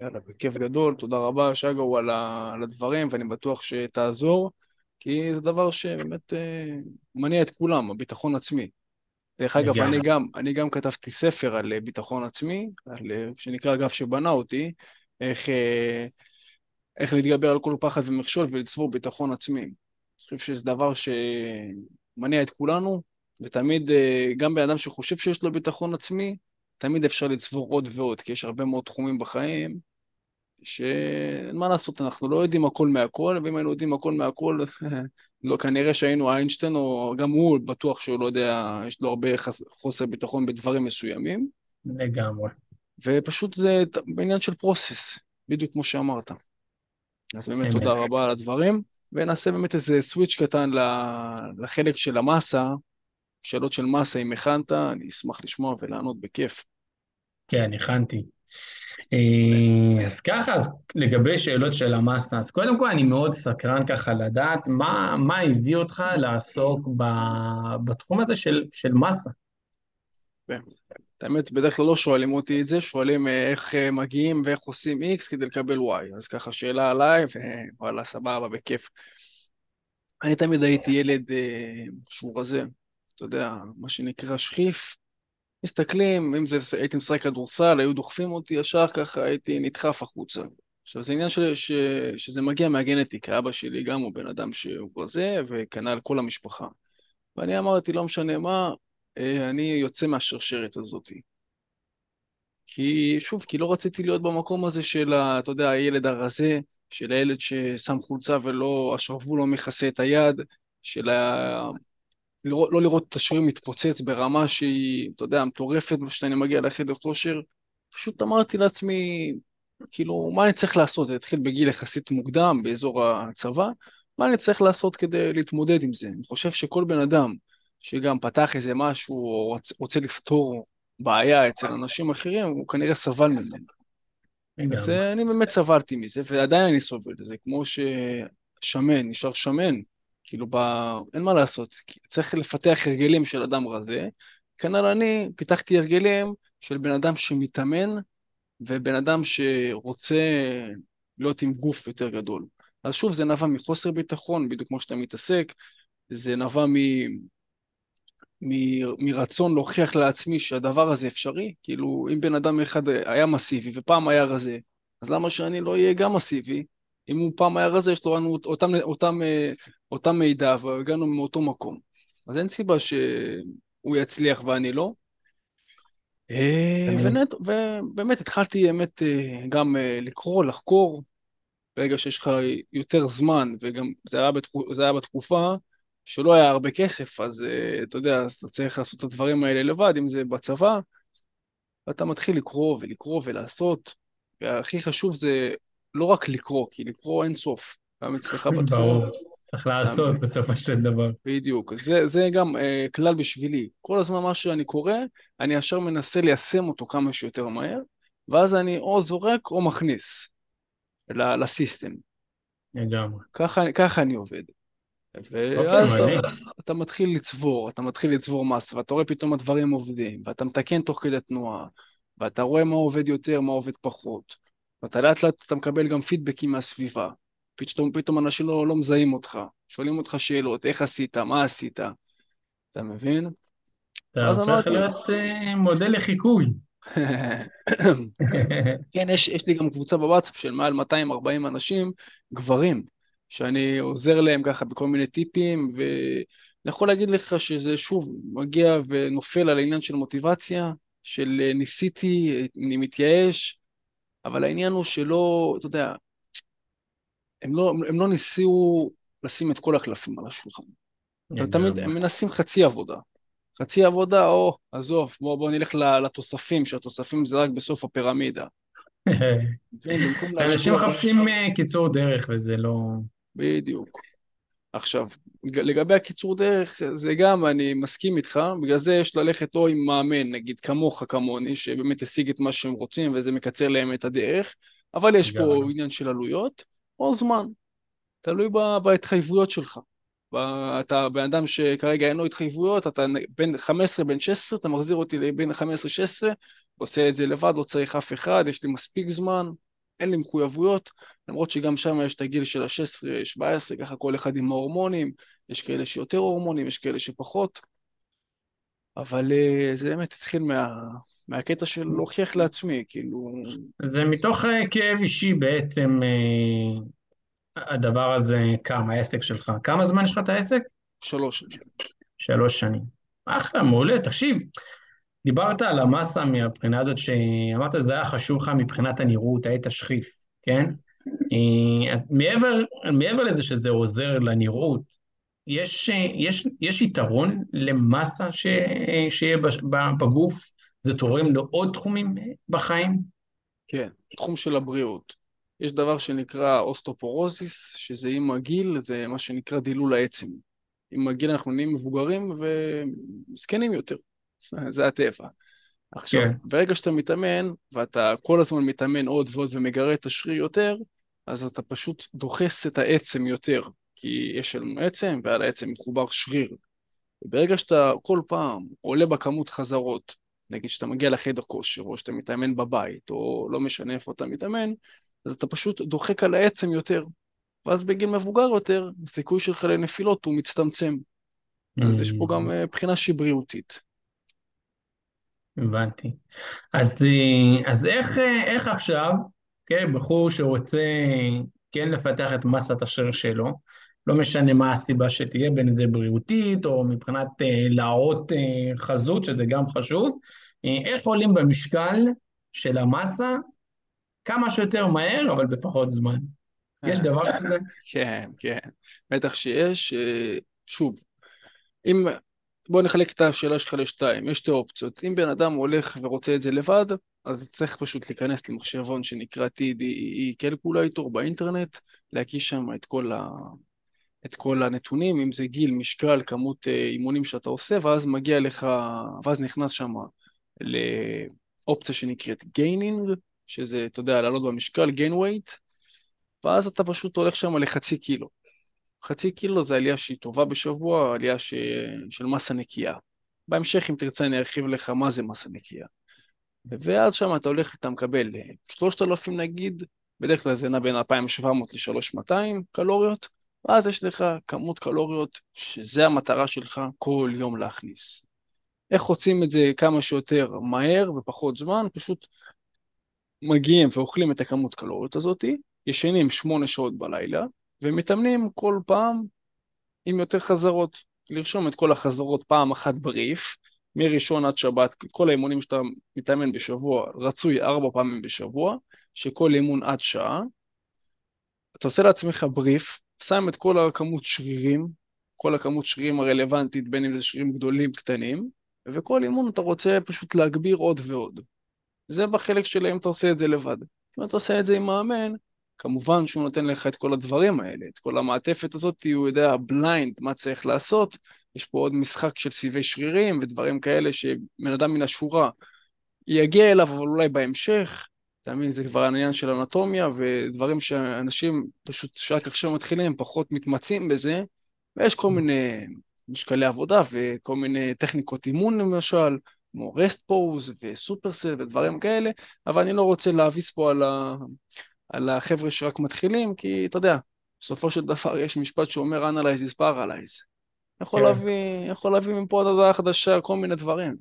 A: יאללה, בכיף גדול, תודה רבה, שגו, על, על הדברים, ואני בטוח שתעזור, כי זה דבר שבאמת אה, מניע את כולם, הביטחון עצמי. דרך אגב, אני גם, אני גם כתבתי ספר על אה, ביטחון עצמי, על, אה, שנקרא אגף שבנה אותי, איך, אה, איך להתגבר על כל פחד ומכשול ולצבור ביטחון עצמי. אני חושב שזה דבר שמניע את כולנו, ותמיד, אה, גם בן אדם שחושב שיש לו ביטחון עצמי, תמיד אפשר לצבור עוד ועוד, כי יש הרבה מאוד תחומים בחיים שאין מה לעשות, אנחנו לא יודעים הכל מהכל, ואם היינו יודעים הכל מהכל, <laughs> לא, כנראה שהיינו איינשטיין, או גם הוא בטוח שהוא לא יודע, יש לו הרבה חוסר ביטחון בדברים מסוימים.
B: לגמרי.
A: ופשוט זה בעניין של פרוסס, בדיוק כמו שאמרת. אז באמת תודה רבה על הדברים, ונעשה באמת איזה סוויץ' קטן לחלק של המאסה, שאלות של מסה, אם הכנת, אני אשמח לשמוע ולענות בכיף.
B: כן, הכנתי. אה, אז ככה, אז לגבי שאלות של המאסה, אז קודם כל אני מאוד סקרן ככה לדעת מה, מה הביא אותך לעסוק ב, בתחום הזה של, של מסה.
A: כן. האמת, בדרך כלל לא שואלים אותי את זה, שואלים אה, איך אה, מגיעים ואיך עושים X כדי לקבל Y. אז ככה שאלה עליי, ווואלה, סבבה, בכיף. אני תמיד הייתי ילד שהוא רזה, אתה יודע, מה שנקרא שכיף, מסתכלים, אם זה הייתי משחק כדורסל, היו דוחפים אותי ישר ככה, הייתי נדחף החוצה. עכשיו, זה עניין של, ש, שזה מגיע מהגנטיקה, אבא שלי גם הוא בן אדם שהוא כזה, וכנ"ל כל המשפחה. ואני אמרתי, לא משנה מה, אה, אני יוצא מהשרשרת הזאת. כי, שוב, כי לא רציתי להיות במקום הזה של, אתה יודע, הילד הרזה, של הילד ששם חולצה ולא, השרוול לא מכסה את היד, של ה... לראות, לא לראות את השריר מתפוצץ ברמה שהיא, אתה יודע, מטורפת כשאני מגיע לחדר כושר. פשוט אמרתי לעצמי, כאילו, מה אני צריך לעשות? זה התחיל בגיל יחסית מוקדם, באזור הצבא, מה אני צריך לעשות כדי להתמודד עם זה? אני חושב שכל בן אדם שגם פתח איזה משהו, או רוצה, לפתור בעיה אצל אנשים אחרים, הוא כנראה סבל ממנו. אז אני באמת סבלתי מזה, ועדיין אני סובל לזה, כמו ששמן נשאר שמן, כאילו, ב... אין מה לעשות, צריך לפתח הרגלים של אדם רזה. כנראה אני פיתחתי הרגלים של בן אדם שמתאמן ובן אדם שרוצה להיות עם גוף יותר גדול. אז שוב, זה נבע מחוסר ביטחון, בדיוק כמו שאתה מתעסק, זה נבע מ... מ... מרצון להוכיח לעצמי שהדבר הזה אפשרי. כאילו, אם בן אדם אחד היה מסיבי ופעם היה רזה, אז למה שאני לא אהיה גם מסיבי? אם הוא פעם היה רזה, יש לו אותם, אותם, אה, אותם מידע והגענו מאותו מקום. אז אין סיבה שהוא יצליח ואני לא. אה, ונט, ובאמת התחלתי באמת אה, גם לקרוא, לחקור, ברגע שיש לך יותר זמן, וגם זה היה, בתקופה, זה היה בתקופה שלא היה הרבה כסף, אז אתה יודע, אתה צריך לעשות את הדברים האלה לבד, אם זה בצבא, ואתה מתחיל לקרוא ולקרוא ולעשות, והכי חשוב זה לא רק לקרוא, כי לקרוא אין סוף, גם אצלך בתחום.
B: ברור, צריך לעשות בסופו של דבר.
A: בדיוק, זה, זה גם uh, כלל בשבילי. כל הזמן מה שאני קורא, אני ישר מנסה ליישם אותו כמה שיותר מהר, ואז אני או זורק או מכניס לסיסטם.
B: לגמרי.
A: ככה, ככה אני עובד. ואז okay, אתה, אתה מתחיל לצבור, אתה מתחיל לצבור מס, ואתה רואה פתאום הדברים עובדים, ואתה מתקן תוך כדי תנועה, ואתה רואה מה עובד יותר, מה עובד פחות. ואתה לאט לאט אתה מקבל גם פידבקים מהסביבה. פתאום, פתאום אנשים לא, לא מזהים אותך, שואלים אותך שאלות, איך עשית, מה עשית, אתה מבין?
B: אתה אמרתי... להיות uh, מודל לחיקוי. <laughs>
A: כן, יש, יש לי גם קבוצה בוואטסאפ של מעל 240 אנשים, גברים, שאני עוזר להם ככה בכל מיני טיפים, ואני יכול להגיד לך שזה שוב מגיע ונופל על העניין של מוטיבציה, של אה, ניסיתי, אני מתייאש, אבל העניין הוא שלא, אתה יודע, הם לא, הם לא ניסו לשים את כל הקלפים על השולחן. הם תמיד, הם מנסים חצי עבודה. חצי עבודה, או, עזוב, בוא, בוא נלך לתוספים, שהתוספים זה רק בסוף הפירמידה. <laughs>
B: אנשים מחפשים אה, קיצור דרך וזה לא...
A: בדיוק. עכשיו, לגבי הקיצור דרך, זה גם, אני מסכים איתך, בגלל זה יש ללכת או עם מאמן, נגיד כמוך כמוני, שבאמת השיג את מה שהם רוצים וזה מקצר להם את הדרך, אבל יש פה עניין של עלויות, או זמן, תלוי בהתחייבויות שלך. אתה בן אדם שכרגע אין לו התחייבויות, אתה בין 15, בין 16, אתה מחזיר אותי לבין 15-16, עושה את זה לבד, לא צריך אף אחד, יש לי מספיק זמן, אין לי מחויבויות, למרות שגם שם יש את הגיל של ה-16-17, ככה כל אחד עם ההורמונים, יש כאלה שיותר הורמונים, יש כאלה שפחות, אבל אה, זה באמת התחיל מה, מהקטע של להוכיח לעצמי, כאילו...
B: זה מתוך אה, כאב אישי בעצם, אה, הדבר הזה קם, העסק שלך. כמה זמן יש לך את העסק?
A: שלוש שנים.
B: שלוש שנים. אחלה, מעולה. תקשיב, דיברת על המסה מהבחינה הזאת שאמרת שזה היה חשוב לך מבחינת הנראות, היית שכיף, כן? אז מעבר, מעבר לזה שזה עוזר לנראות, יש, יש, יש יתרון למסה ש, שיהיה בגוף? זה תורם לעוד תחומים בחיים?
A: כן, תחום של הבריאות. יש דבר שנקרא אוסטופורוזיס, שזה עם הגיל, זה מה שנקרא דילול העצם. עם הגיל אנחנו נהיים מבוגרים וזקנים יותר, <laughs> זה הטבע. עכשיו, כן. ברגע שאתה מתאמן, ואתה כל הזמן מתאמן עוד ועוד ומגרה את השריר יותר, אז אתה פשוט דוחס את העצם יותר, כי יש לנו עצם, ועל העצם מחובר שריר. וברגע שאתה כל פעם עולה בכמות חזרות, נגיד שאתה מגיע לחדר כושר, או שאתה מתאמן בבית, או לא משנה איפה אתה מתאמן, אז אתה פשוט דוחק על העצם יותר, ואז בגיל מבוגר יותר, הסיכוי שלך לנפילות הוא מצטמצם. אז יש פה גם אה, בחינה שהיא בריאותית.
B: הבנתי. אז, אז איך, איך עכשיו, כן, בחור שרוצה כן לפתח את מסת השריר שלו, לא משנה מה הסיבה שתהיה, בין אם זה בריאותית או מבחינת אה, להראות אה, חזות, שזה גם חשוב, אה, איך עולים במשקל של המסה כמה שיותר מהר, אבל בפחות זמן. יש אה, דבר כזה?
A: כן, כן, בטח שיש. שוב, אם... בוא נחלק את השאלה שלך לשתיים, יש שתי אופציות. אם בן אדם הולך ורוצה את זה לבד, אז צריך פשוט להיכנס למחשבון שנקרא TDEE calculator באינטרנט, להקיש שם את כל, ה... את כל הנתונים, אם זה גיל, משקל, כמות אה, אימונים שאתה עושה, ואז מגיע לך, ואז נכנס שם לאופציה שנקראת gaining, שזה, אתה יודע, לעלות במשקל, gain weight, ואז אתה פשוט הולך שם לחצי קילו. חצי קילו זה עלייה שהיא טובה בשבוע, עלייה ש... של מסה נקייה. בהמשך, אם תרצה, אני ארחיב לך מה זה מסה נקייה. ואז שם אתה הולך, אתה מקבל 3,000 נגיד, בדרך כלל זה נע בין 2,700 ל-3,200 קלוריות, ואז יש לך כמות קלוריות שזה המטרה שלך כל יום להכניס. איך רוצים את זה כמה שיותר מהר ופחות זמן? פשוט מגיעים ואוכלים את הכמות קלוריות הזאתי, ישנים שמונה שעות בלילה, ומתאמנים כל פעם עם יותר חזרות. לרשום את כל החזרות פעם אחת בריף, מראשון עד שבת, כל האימונים שאתה מתאמן בשבוע, רצוי ארבע פעמים בשבוע, שכל אימון עד שעה. אתה עושה לעצמך בריף, שם את כל הכמות שרירים, כל הכמות שרירים הרלוונטית, בין אם זה שרירים גדולים, קטנים, וכל אימון אתה רוצה פשוט להגביר עוד ועוד. זה בחלק של אם אתה עושה את זה לבד. אם אתה עושה את זה עם מאמן, כמובן שהוא נותן לך את כל הדברים האלה, את כל המעטפת הזאת, הוא יודע בליינד מה צריך לעשות, יש פה עוד משחק של סיבי שרירים ודברים כאלה שבן אדם מן השורה יגיע אליו, אבל אולי בהמשך, תאמין, זה כבר העניין של אנטומיה ודברים שאנשים פשוט שרק עכשיו מתחילים, הם פחות מתמצאים בזה, ויש כל מיני משקלי עבודה וכל מיני טכניקות אימון למשל, כמו rest pause ו super set ודברים כאלה, אבל אני לא רוצה להעמיס פה על, ה... על החבר'ה שרק מתחילים, כי אתה יודע, בסופו של דבר יש משפט שאומר Analyze is paralyze. יכול, כן. להביא, יכול להביא מפה עוד הודעה חדשה כל מיני דברים.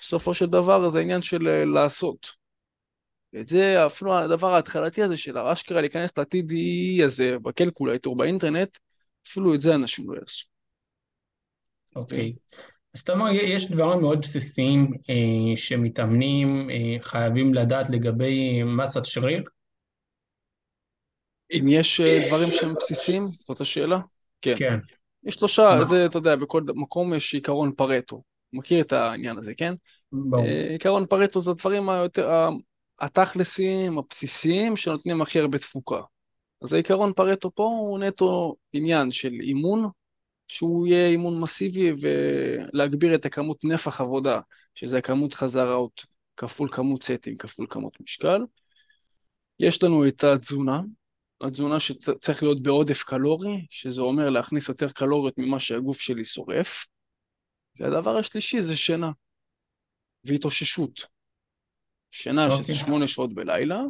A: בסופו של דבר זה עניין של אה, לעשות. את זה, אפילו הדבר ההתחלתי הזה של אשכרה להיכנס ל-TDE הזה ב calculator באינטרנט, אפילו את זה אנשים לא יעשו.
B: אוקיי. Okay. אז אתה אומר, יש דברים מאוד בסיסיים אה, שמתאמנים אה, חייבים לדעת לגבי מסת שריר?
A: אם יש אה, דברים שהם בסיסיים, זאת השאלה? כן.
B: כן.
A: יש שלושה? זה, אתה יודע, בכל מקום יש עיקרון פרטו. מכיר את העניין הזה, כן?
B: ברור.
A: אה, עיקרון פרטו זה הדברים היותר, התכלסיים, הבסיסיים, שנותנים הכי הרבה תפוקה. אז העיקרון פרטו פה הוא נטו עניין של אימון, שהוא יהיה אימון מסיבי ולהגביר את הכמות נפח עבודה, שזה הכמות חזרות כפול כמות סטים כפול כמות משקל. יש לנו את התזונה, התזונה שצריך להיות בעודף קלורי, שזה אומר להכניס יותר קלוריות ממה שהגוף שלי שורף. והדבר השלישי זה שינה והתאוששות. שינה שזה
B: אוקיי.
A: שמונה שעות בלילה,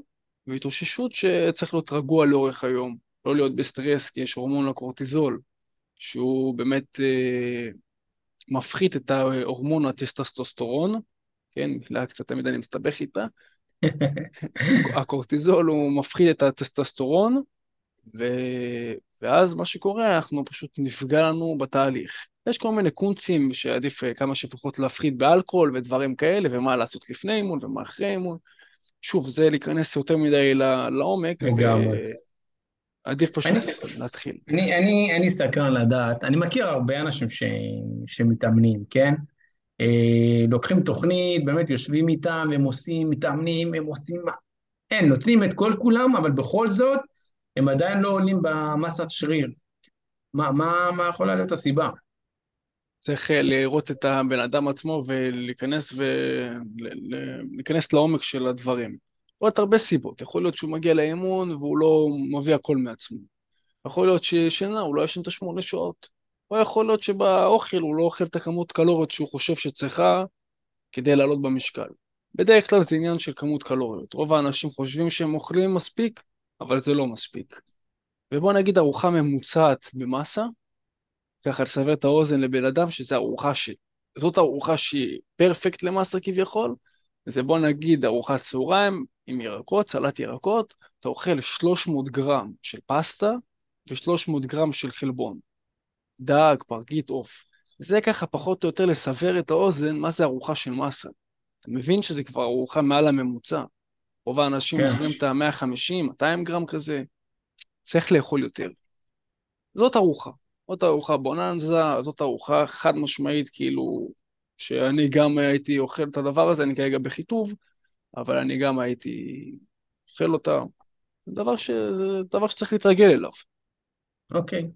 A: והתאוששות שצריך להיות רגוע לאורך היום, לא להיות בסטרס, כי יש הורמון הקורטיזול, שהוא באמת אה, מפחית את ההורמון הטסטסטוסטרון, כן, מילה קצת תמיד אני מסתבך איתה, <laughs> הקורטיזול הוא מפחית את הטסטסטורון, ו... ואז מה שקורה, אנחנו פשוט נפגע לנו בתהליך. יש כל מיני קונצים שעדיף אה, כמה שפחות להפחית באלכוהול ודברים כאלה, ומה לעשות לפני אימון ומה אחרי אימון. שוב, זה להיכנס יותר מדי לעומק,
B: לגמרי.
A: ועדיף פשוט
B: אני,
A: להתחיל.
B: אני, אני, אני סקרן לדעת, אני מכיר הרבה אנשים ש, שמתאמנים, כן? אה, לוקחים תוכנית, באמת יושבים איתם, הם עושים, מתאמנים, הם עושים, אין, נותנים את כל כולם, אבל בכל זאת, הם עדיין לא עולים במסת שריר. מה, מה, מה יכולה להיות הסיבה?
A: צריך אה, לראות את הבן אדם עצמו ולהיכנס, ו... ל- ל- להיכנס לעומק של הדברים. יכול להיות הרבה סיבות, יכול להיות שהוא מגיע לאימון והוא לא מביא הכל מעצמו. יכול להיות ששינה, הוא לא ישן את השמונה שעות. או יכול להיות שבאוכל הוא לא אוכל את הכמות קלוריות שהוא חושב שצריכה כדי לעלות במשקל. בדרך כלל זה עניין של כמות קלוריות. רוב האנשים חושבים שהם אוכלים מספיק, אבל זה לא מספיק. ובוא נגיד ארוחה ממוצעת במסה, ככה לסבר את האוזן לבן אדם שזה ארוחה ש... זאת ארוחה שהיא פרפקט למסה כביכול, זה בוא נגיד ארוחת צהריים עם ירקות, סלט ירקות, אתה אוכל 300 גרם של פסטה ו-300 גרם של חלבון. דג, פרגית, עוף. זה ככה פחות או יותר לסבר את האוזן מה זה ארוחה של מסה. אתה מבין שזה כבר ארוחה מעל הממוצע. רוב האנשים
B: כן.
A: אוכלים את ה-150, 200 גרם כזה. צריך לאכול יותר. זאת ארוחה. זאת ארוחה בוננזה, זאת ארוחה חד משמעית, כאילו, שאני גם הייתי אוכל את הדבר הזה, אני כרגע בחיטוב, אבל אני גם הייתי אוכל אותה. זה דבר, ש... דבר שצריך להתרגל אליו.
B: אוקיי.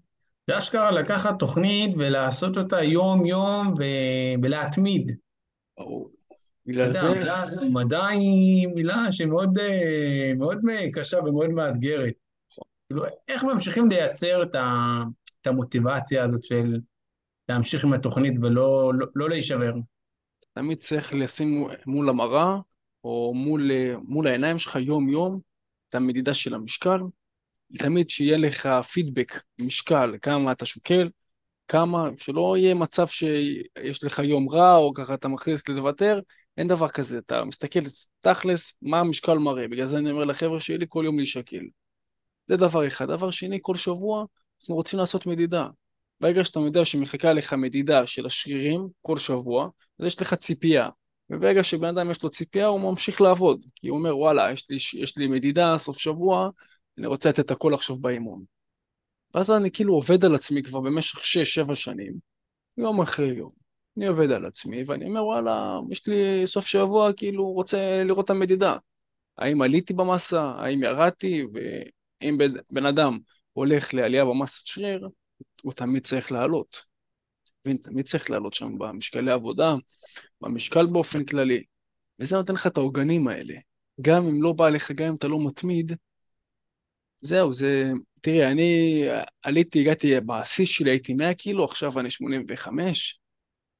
B: זה אשכרה לקחת תוכנית ולעשות אותה יום-יום ו... ולהתמיד.
A: ברור. בגלל זה,
B: מדע היא מילה שמאוד אה, מאוד קשה ומאוד מאתגרת. כאילו, איך ממשיכים לייצר את ה... את המוטיבציה הזאת של להמשיך עם התוכנית ולא לא, לא להישבר?
A: תמיד צריך לשים מול המראה, או מול, מול העיניים שלך יום-יום, את המדידה של המשקל, תמיד שיהיה לך פידבק, משקל, כמה אתה שוקל, כמה, שלא יהיה מצב שיש לך יום רע, או ככה אתה מחליט לוותר, אין דבר כזה, אתה מסתכל תכלס מה המשקל מראה, בגלל זה אני אומר לחבר'ה שלי כל יום להישקל. זה דבר אחד. דבר שני, כל שבוע אנחנו רוצים לעשות מדידה. ברגע שאתה יודע שמחכה לך מדידה של השרירים כל שבוע, אז יש לך ציפייה. וברגע שבן אדם יש לו ציפייה, הוא ממשיך לעבוד. כי הוא אומר, וואלה, יש לי, יש לי מדידה, סוף שבוע, אני רוצה לתת הכל עכשיו באימון. ואז אני כאילו עובד על עצמי כבר במשך 6-7 שנים, יום אחרי יום. אני עובד על עצמי, ואני אומר, וואלה, יש לי סוף שבוע, כאילו, רוצה לראות את המדידה. האם עליתי במסה, האם ירדתי, ואם בן, בן אדם הולך לעלייה במסת שריר, הוא תמיד צריך לעלות. תמיד צריך לעלות שם במשקלי עבודה, במשקל באופן כללי. וזה נותן לך את העוגנים האלה. גם אם לא בא לך, גם אם אתה לא מתמיד, זהו, זה... תראי, אני עליתי, הגעתי, בשיא שלי הייתי 100 קילו, עכשיו אני 85.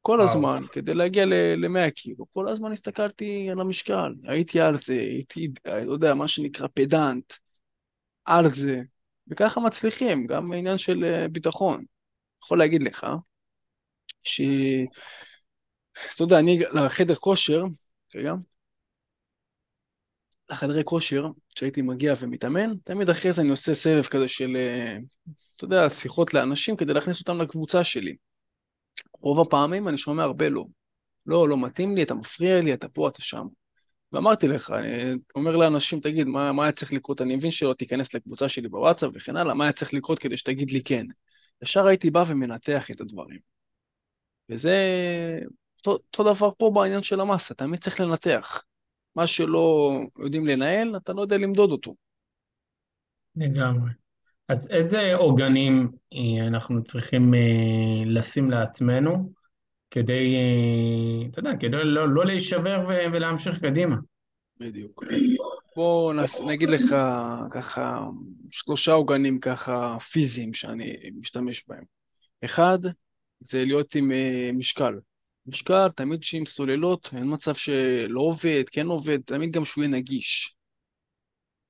A: כל
B: וואו.
A: הזמן, כדי להגיע ל-100 קילו, כל הזמן הסתכלתי על המשקל, הייתי על זה, הייתי, לא יודע, מה שנקרא פדנט, על זה, וככה מצליחים, גם בעניין של אה, ביטחון. יכול להגיד לך, ש... אתה יודע, אני לחדר כושר, רגע, לחדרי כושר, כשהייתי מגיע ומתאמן, תמיד אחרי זה אני עושה סבב כזה של, אה, אתה יודע, שיחות לאנשים כדי להכניס אותם לקבוצה שלי. רוב הפעמים אני שומע הרבה לא. לא, לא מתאים לי, אתה מפריע לי, אתה פה, אתה שם. ואמרתי לך, אני אומר לאנשים, תגיד, מה, מה היה צריך לקרות? אני מבין שלא תיכנס לקבוצה שלי בוואטסאפ וכן הלאה, מה היה צריך לקרות כדי שתגיד לי כן? ישר הייתי בא ומנתח את הדברים. וזה אותו דבר פה בעניין של המסה, תמיד צריך לנתח. מה שלא יודעים לנהל, אתה לא יודע למדוד אותו.
B: לגמרי. אז איזה עוגנים אה, אנחנו צריכים אה, לשים לעצמנו כדי, אה, אתה יודע, כדי לא, לא להישבר ולהמשיך קדימה?
A: בדיוק. בוא נס... נגיד לך ככה שלושה עוגנים ככה פיזיים שאני משתמש בהם. אחד, זה להיות עם משקל. משקל, תמיד שעם סוללות, אין מצב שלא עובד, כן עובד, תמיד גם שהוא יהיה נגיש.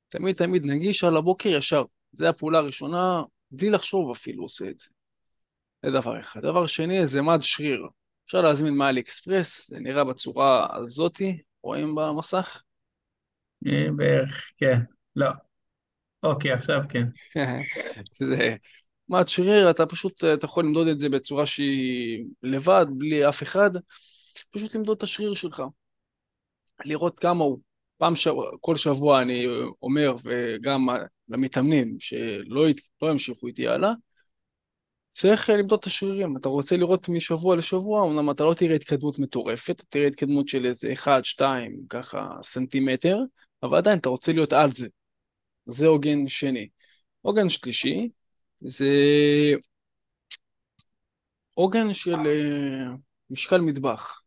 A: תמיד תמיד נגיש על הבוקר ישר. זה הפעולה הראשונה, בלי לחשוב אפילו עושה את זה. זה דבר אחד. דבר שני, זה מד שריר. אפשר להזמין מאלי אקספרס, זה נראה בצורה הזאתי, רואים במסך?
B: אה, בערך, כן. לא. אוקיי, עכשיו כן. <laughs>
A: זה מד שריר, אתה פשוט, אתה יכול למדוד את זה בצורה שהיא לבד, בלי אף אחד, פשוט למדוד את השריר שלך. לראות כמה הוא. פעם שבוע, כל שבוע אני אומר, וגם למתאמנים שלא לא ימשיכו איתי הלאה, צריך למדוד את השרירים. אתה רוצה לראות משבוע לשבוע, אמנם אתה לא תראה התקדמות מטורפת, אתה תראה התקדמות של איזה 1, 2, ככה סנטימטר, אבל עדיין אתה רוצה להיות על זה. זה עוגן שני. עוגן שלישי זה עוגן של uh, משקל מטבח.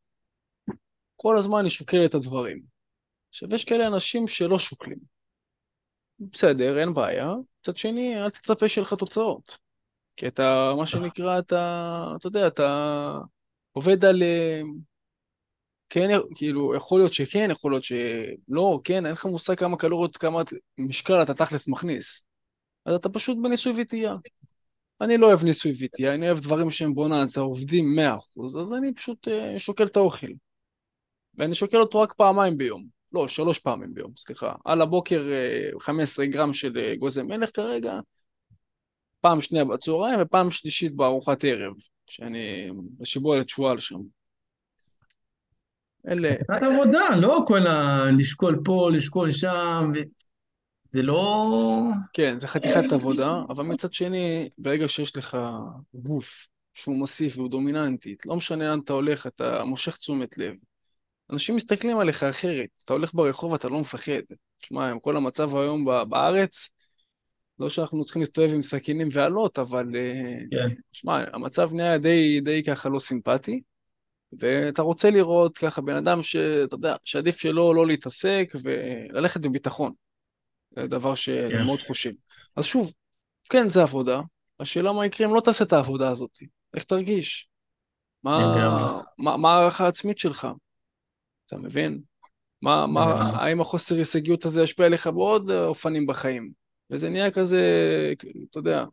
A: כל הזמן אני שוקל את הדברים. עכשיו, יש כאלה אנשים שלא שוקלים. בסדר, אין בעיה. מצד שני, אל תצפה שיהיה לך תוצאות. כי אתה, מה שנקרא, אתה, אתה יודע, אתה עובד על... אה, כן, כאילו, יכול להיות שכן, יכול להיות שלא, כן, אין לך מושג כמה קלוריות, כמה משקל אתה תכלס מכניס. אז אתה פשוט בניסוי וטעייה. אני לא אוהב ניסוי וטעייה, אני אוהב דברים שהם בוננזה, עובדים 100%, אז אני פשוט uh, שוקל את האוכל. ואני שוקל אותו רק פעמיים ביום. לא, שלוש פעמים ביום, סליחה. על הבוקר uh, 15 גרם של uh, גוזם מלך כרגע, פעם שנייה בצהריים ופעם שלישית בארוחת ערב, שאני בשיבולת שועל שם.
B: אלה... עבודה, לא כל ה... לשקול פה, לשקול שם, ו... זה לא...
A: כן, זה חתיכת עבודה, אבל מצד שני, ברגע שיש לך גוף שהוא מוסיף והוא דומיננטי, לא משנה לאן אתה הולך, אתה מושך תשומת לב. אנשים מסתכלים עליך אחרת, אתה הולך ברחוב, אתה לא מפחד. תשמע, עם כל המצב היום בארץ, לא שאנחנו צריכים להסתובב עם סכינים ואלות, אבל... אה, כן. שמע, המצב נהיה די, די ככה לא סימפטי, ואתה רוצה לראות ככה בן אדם שאתה יודע, שעדיף שלא לא להתעסק וללכת בביטחון. זה דבר שאני כן. מאוד חושב. אז שוב, כן, זה עבודה, השאלה מה יקרה אם לא תעשה את העבודה הזאת. איך תרגיש? מה הערכה העצמית שלך? אתה מבין? מה, מה, האם החוסר הישגיות הזה ישפיע עליך בעוד אופנים בחיים? וזה נהיה כזה, אתה יודע,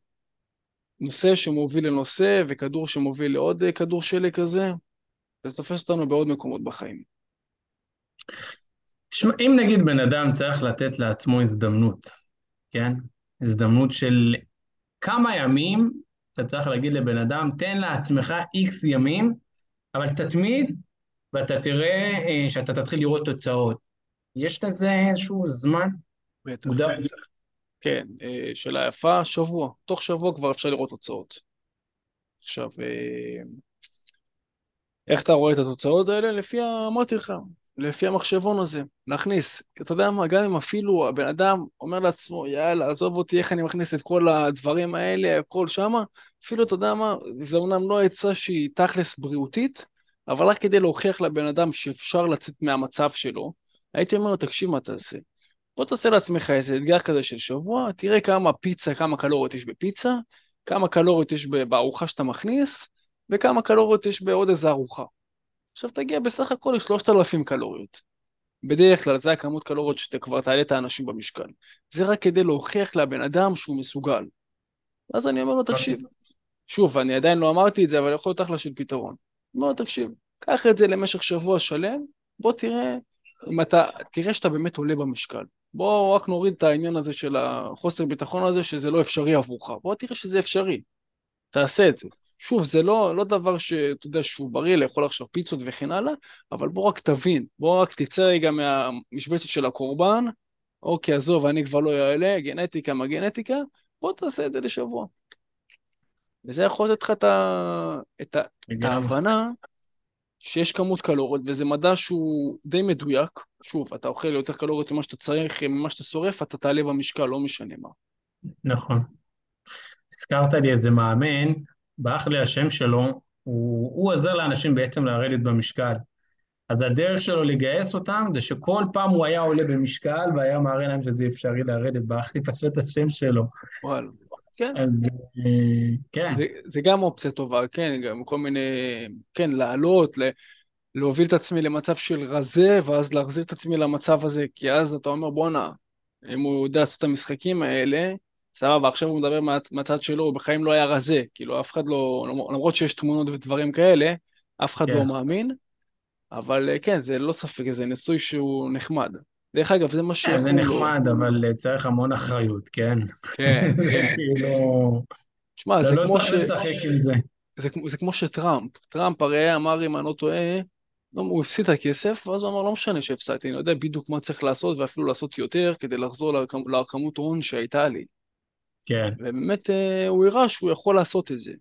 A: נושא שמוביל לנושא וכדור שמוביל לעוד כדור שלג כזה, וזה תופס אותנו בעוד מקומות בחיים.
B: תשמע, אם נגיד בן אדם צריך לתת לעצמו הזדמנות, כן? הזדמנות של כמה ימים, אתה צריך להגיד לבן אדם, תן לעצמך איקס ימים, אבל תתמיד ואתה תראה אה, שאתה תתחיל לראות תוצאות. יש לזה איזשהו זמן?
A: בטח, בטח. כן, אה, שאלה יפה, שבוע. תוך שבוע כבר אפשר לראות תוצאות. עכשיו, אה, איך אתה רואה את התוצאות האלה? לפי, אמרתי לך, לפי המחשבון הזה, להכניס. אתה יודע מה, גם אם אפילו הבן אדם אומר לעצמו, יאללה, עזוב אותי, איך אני מכניס את כל הדברים האלה, הכל שמה, אפילו, אתה יודע מה, זה אומנם לא עצה שהיא תכלס בריאותית, אבל רק כדי להוכיח לבן אדם שאפשר לצאת מהמצב שלו, הייתי אומר לו, תקשיב מה תעשה. בוא תעשה לעצמך איזה אתגר כזה של שבוע, תראה כמה פיצה, כמה קלוריות יש בפיצה, כמה קלוריות יש בארוחה שאתה מכניס, וכמה קלוריות יש בעוד איזה ארוחה. עכשיו תגיע בסך הכל ל-3,000 קלוריות. בדרך כלל זה הכמות קלוריות שאתה כבר תעלה את האנשים במשקל. זה רק כדי להוכיח לבן אדם שהוא מסוגל. אז אני אומר לו, תקשיב. שוב, אני עדיין לא אמרתי את זה, אבל יכול להיות אחלה של פתרון. אני אומר לו, תקשיב, קח את זה למשך שבוע שלם, בוא תראה אם אתה, תראה שאתה באמת עולה במשקל. בוא רק נוריד את העניין הזה של החוסר ביטחון הזה, שזה לא אפשרי עבורך. בוא תראה שזה אפשרי. תעשה את זה. שוב, זה לא, לא דבר שאתה יודע שהוא בריא לאכול עכשיו פיצות וכן הלאה, אבל בוא רק תבין, בוא רק תצא רגע מהמשבצת של הקורבן, אוקיי, עזוב, אני כבר לא אעלה, גנטיקה מה גנטיקה, בוא תעשה את זה לשבוע. וזה יכול לתת לך את, ה... את, ה... את ההבנה שיש כמות קלוריות, וזה מדע שהוא די מדויק. שוב, אתה אוכל יותר קלוריות ממה שאתה צריך, ממה שאתה שורף, אתה תעלה במשקל, לא משנה מה.
B: נכון. הזכרת לי איזה מאמן, ברח לי השם שלו, הוא, הוא עוזר לאנשים בעצם לרדת במשקל. אז הדרך שלו לגייס אותם זה שכל פעם הוא היה עולה במשקל והיה מראה להם שזה אפשרי לרדת, ברח לי פשוט השם שלו.
A: וואלה. כן.
B: אז אה, כן.
A: זה, זה גם אופציה טובה, כן, גם כל מיני, כן, לעלות, ל, להוביל את עצמי למצב של רזה, ואז להחזיר את עצמי למצב הזה, כי אז אתה אומר, בואנה, אם הוא יודע לעשות את המשחקים האלה, סבבה, עכשיו הוא מדבר מה, מהצד שלו, הוא בחיים לא היה רזה, כאילו אף אחד לא, למרות שיש תמונות ודברים כאלה, אף אחד לא כן. לא מאמין, אבל אה, כן, זה לא ספק, זה ניסוי שהוא נחמד. דרך אגב, זה מה
B: ש... כן, זה נחמד, אבל צריך המון אחריות, כן?
A: כן, <laughs> כן.
B: כאילו...
A: תשמע, זה
B: לא
A: כמו ש...
B: אתה לא צריך לשחק עם זה.
A: זה, זה כמו שטראמפ, טראמפ הרי אמר, אם אני לא טועה, לא, הוא הפסיד את הכסף, ואז הוא אמר, לא משנה שהפסדתי, אני יודע בדיוק מה צריך לעשות, ואפילו לעשות יותר, כדי לחזור לכמות הון שהייתה לי.
B: כן.
A: ובאמת אה, הוא הראה שהוא יכול לעשות את זה.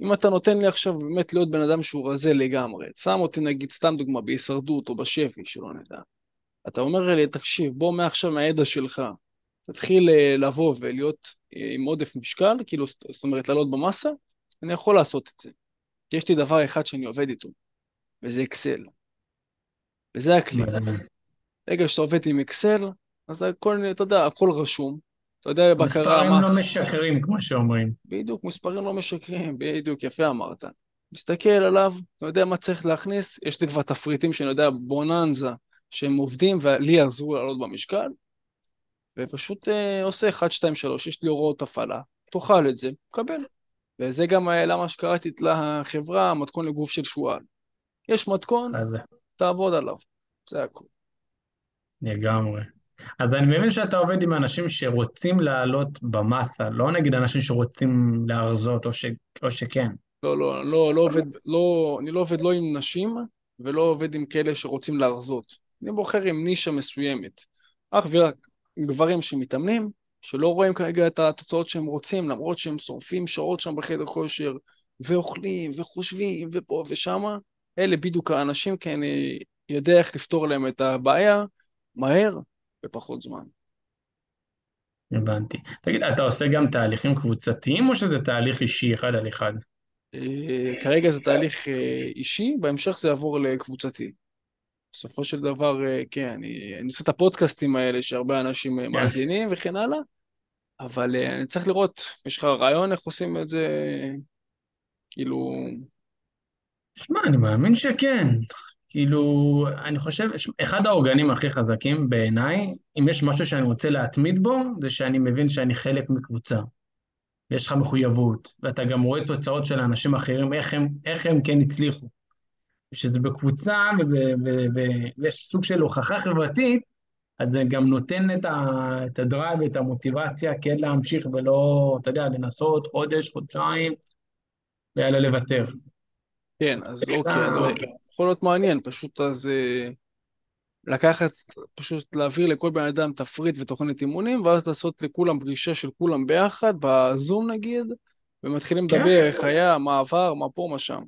A: אם אתה נותן לי עכשיו באמת להיות בן אדם שהוא רזה לגמרי, שם אותי נגיד סתם דוגמה בהישרדות או בשבי, שלא נדע. אתה אומר לי, תקשיב, בוא מעכשיו מהידע שלך, תתחיל אה, לבוא ולהיות אה, עם עודף משקל, כאילו, זאת אומרת, לעלות במסה, אני יכול לעשות את זה. כי יש לי דבר אחד שאני עובד איתו, וזה אקסל. וזה הכלי. רגע שאתה עובד עם אקסל, אז הכל, אתה יודע, הכל רשום. אתה יודע, בקרה...
B: מספרים מה... לא משקרים, כמו שאומרים.
A: בדיוק, מספרים לא משקרים, בדיוק, יפה אמרת. מסתכל עליו, אתה יודע מה צריך להכניס, יש לי כבר תפריטים שאני יודע, בוננזה, שהם עובדים ולי יעזרו לעלות במשקל, ופשוט אה, עושה 1, 2, 3, יש לי הוראות הפעלה, תאכל את זה, קבל. וזה גם אה, למה שקראתי לחברה מתכון לגוף של שועל. יש מתכון, תעבוד עליו, זה הכול.
B: לגמרי. אז אני מבין שאתה עובד עם אנשים שרוצים לעלות במסה, לא נגיד אנשים שרוצים להרזות או, ש... או שכן.
A: לא, לא, לא, לא עובד, לא, אני לא עובד לא עם נשים ולא עובד עם כאלה שרוצים להרזות. אני בוחר עם נישה מסוימת. אך ורק גברים שמתאמנים, שלא רואים כרגע את התוצאות שהם רוצים, למרות שהם שורפים שעות שם בחדר כושר, ואוכלים, וחושבים, ופה ושמה, אלה בדיוק האנשים, כי אני יודע איך לפתור להם את הבעיה מהר בפחות זמן.
B: הבנתי. תגיד, אתה עושה גם תהליכים קבוצתיים, או שזה תהליך אישי אחד על אחד?
A: אה, כרגע זה תהליך אה, אישי, בהמשך זה יעבור לקבוצתי. בסופו של דבר, אה, כן, אני, אני עושה את הפודקאסטים האלה שהרבה אנשים. כן. מאזינים וכן הלאה, אבל אני צריך לראות, יש לך רעיון איך עושים את זה, כאילו...
B: שמע, אני מאמין שכן. כאילו, אני חושב, אחד העוגנים הכי חזקים בעיניי, אם יש משהו שאני רוצה להתמיד בו, זה שאני מבין שאני חלק מקבוצה. יש לך מחויבות, ואתה גם רואה תוצאות של אנשים אחרים, איך הם, איך הם כן הצליחו. כשזה בקבוצה ויש סוג של הוכחה חברתית, אז זה גם נותן את, את הדרייב ואת המוטיבציה כן להמשיך ולא, אתה יודע, לנסות חודש, חודשיים, ויאללה לוותר.
A: כן, אז, אוקיי, אז אוקיי. יכול להיות מעניין, פשוט אז אה, לקחת, פשוט להעביר לכל בן אדם תפריט ותוכנית אימונים, ואז לעשות לכולם פגישה של כולם ביחד, בזום נגיד, ומתחילים כן. לדבר איך היה, מה עבר, מה פה, מה שם.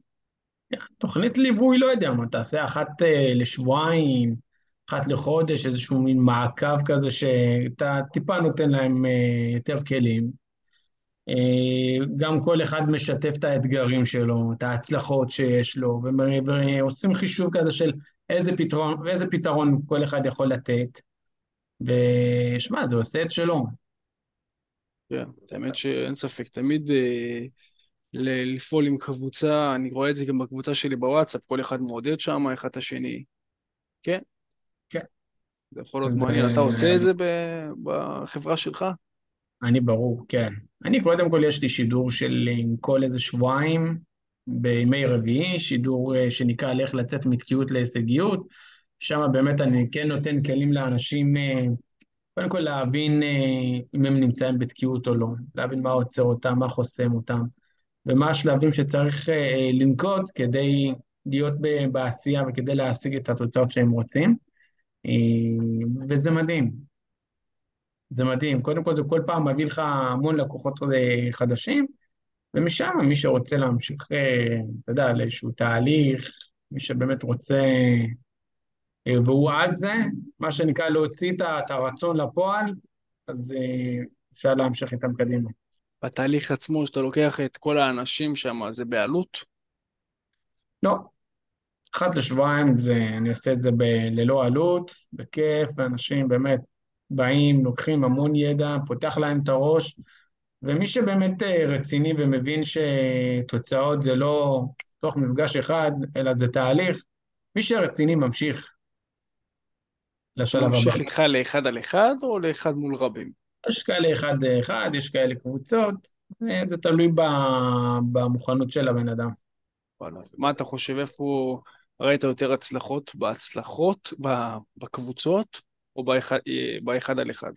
B: תוכנית ליווי, לא יודע מה, תעשה אחת אה, לשבועיים, אחת לחודש, איזשהו מין מעקב כזה שאתה טיפה נותן להם אה, יותר כלים. אה, גם כל אחד משתף את האתגרים שלו, את ההצלחות שיש לו, ועושים חישוב כזה של איזה פתרון, איזה פתרון כל אחד יכול לתת. ושמע, זה עושה את שלו.
A: כן, האמת שאין ספק, תמיד לפעול עם קבוצה, אני רואה את זה גם בקבוצה שלי בוואטסאפ, כל אחד מעודד שם אחד את השני. כן.
B: כן.
A: זה יכול להיות מעניין. אתה עושה את זה בחברה שלך?
B: אני ברור, כן. אני קודם כל יש לי שידור של כל איזה שבועיים בימי רביעי, שידור אה, שנקרא על איך לצאת מתקיעות להישגיות. שם באמת אני כן נותן כלים לאנשים, אה, קודם כל להבין אה, אם הם נמצאים בתקיעות או לא, להבין מה עוצר אותם, מה חוסם אותם. ומה השלבים שצריך לנקוט כדי להיות בעשייה וכדי להשיג את התוצאות שהם רוצים. וזה מדהים, זה מדהים. קודם כל, זה כל פעם מביא לך המון לקוחות אה, חדשים, ומשם מי שרוצה להמשיך, אה, אתה יודע, לאיזשהו תהליך, מי שבאמת רוצה, אה, והוא על זה, מה שנקרא להוציא את הרצון לפועל, אז אפשר להמשיך איתם קדימה.
A: בתהליך עצמו, שאתה לוקח את כל האנשים שם, זה בעלות?
B: לא, אחת לשבועיים זה, אני עושה את זה ב, ללא עלות, בכיף, ואנשים באמת באים, לוקחים המון ידע, פותח להם את הראש, ומי שבאמת אה, רציני ומבין שתוצאות זה לא תוך מפגש אחד, אלא זה תהליך, מי שרציני ממשיך לשלב הבא.
A: ממשיך איתך לאחד על אחד או לאחד מול רבים?
B: יש כאלה אחד אחד, יש כאלה קבוצות, אה, זה תלוי במוכנות של הבן אדם.
A: וואלה. מה אתה חושב, איפה ראית יותר הצלחות? בהצלחות, בקבוצות, או באחד, אה, על אחד?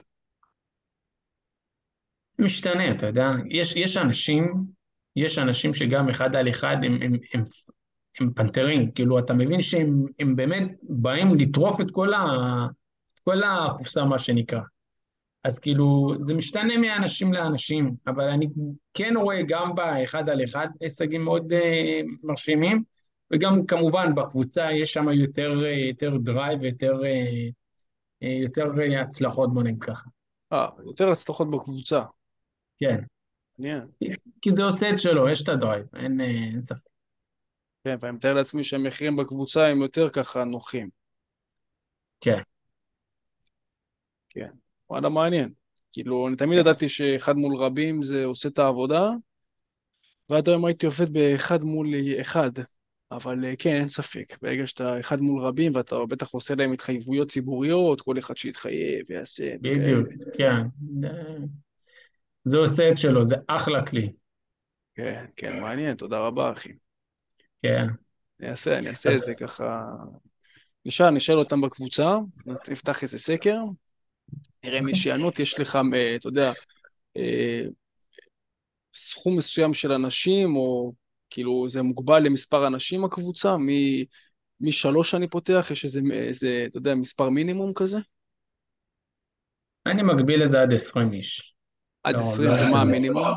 B: משתנה, אתה יודע, יש, יש אנשים, יש אנשים שגם אחד על אחד הם, הם, הם, הם פנתרים, כאילו אתה מבין שהם הם באמת באים לטרוף את כל, ה, כל הקופסה, מה שנקרא. אז כאילו, זה משתנה מאנשים לאנשים, אבל אני כן רואה גם באחד על אחד הישגים מאוד אה, מרשימים, וגם כמובן בקבוצה יש שם יותר, אה, יותר drive אה, אה, יותר אה, הצלחות, בוא נגיד ככה.
A: אה, יותר הצלחות בקבוצה.
B: כן,
A: מעניין.
B: כי זה עושה את שלו, יש את ה drive, אין, אה, אין ספק.
A: כן, ואני מתאר לעצמי שהמחירים בקבוצה הם יותר ככה נוחים.
B: כן,
A: כן. וואלה, מעניין. כאילו, אני תמיד. ידעתי שאחד מול רבים זה עושה את העבודה, ועד היום הייתי עובד באחד מול אחד. אבל אה, כן, אין ספק, ברגע שאתה אחד מול רבים ואתה בטח עושה להם התחייבויות ציבוריות, כל אחד שיתחייב ויעשה
B: בדיוק. כן. זה עושה את שלו, זה אחלה כלי.
A: כן, כן, מעניין, תודה רבה, אחי.
B: כן.
A: אני אעשה, אני אעשה את זה ככה. נשאל, נשאל אותם בקבוצה, נפתח איזה סקר, נראה מי. שיענות, יש לך, אה, אתה יודע, אה, סכום מסוים של אנשים, או כאילו זה מוגבל למספר אנשים הקבוצה, מ- משלוש אני פותח, יש איזה, איזה, אתה יודע, מספר מינימום כזה?
B: אני מגביל את זה עד 20 איש.
A: עד
B: לא,
A: 20,
B: לא
A: ומה
B: יותר.
A: המינימום?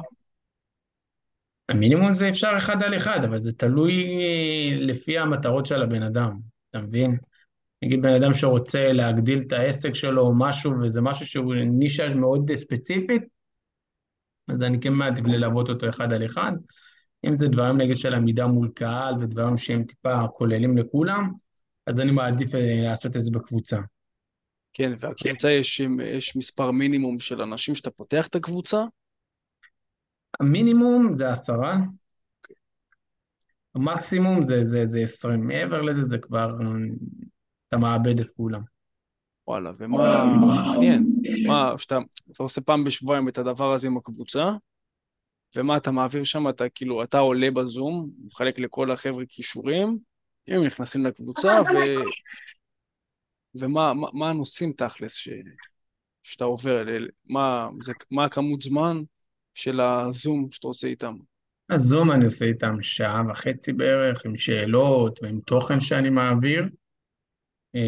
B: המינימום זה אפשר אחד על אחד, אבל זה תלוי לפי המטרות של הבן אדם, אתה מבין? נגיד בן אדם שרוצה להגדיל את העסק שלו או משהו, וזה משהו שהוא נישה מאוד ספציפית, אז אני כן מעדיף ללוות אותו אחד על אחד. אם זה דברים נגיד של עמידה מול קהל ודברים שהם טיפה כוללים לכולם, אז אני מעדיף אה, לעשות את זה בקבוצה.
A: כן, והקבוצה יש, יש מספר מינימום של אנשים שאתה פותח את הקבוצה?
B: המינימום זה עשרה, המקסימום זה, זה, זה עשרים, מעבר לזה זה כבר, אתה מאבד את כולם.
A: וואלה, ומה, מעניין, מה, שאתה אתה עושה פעם בשבועיים את הדבר הזה עם הקבוצה, ומה אתה מעביר שם, אתה כאילו, אתה עולה בזום, מחלק לכל החבר'ה כישורים, הם נכנסים לקבוצה, ו... ומה מה, מה הנושאים תכלס ש... שאתה עובר, מה, זה, מה הכמות זמן של הזום שאתה עושה איתם?
B: אז זום אני עושה איתם שעה וחצי בערך, עם שאלות ועם תוכן שאני מעביר, אה,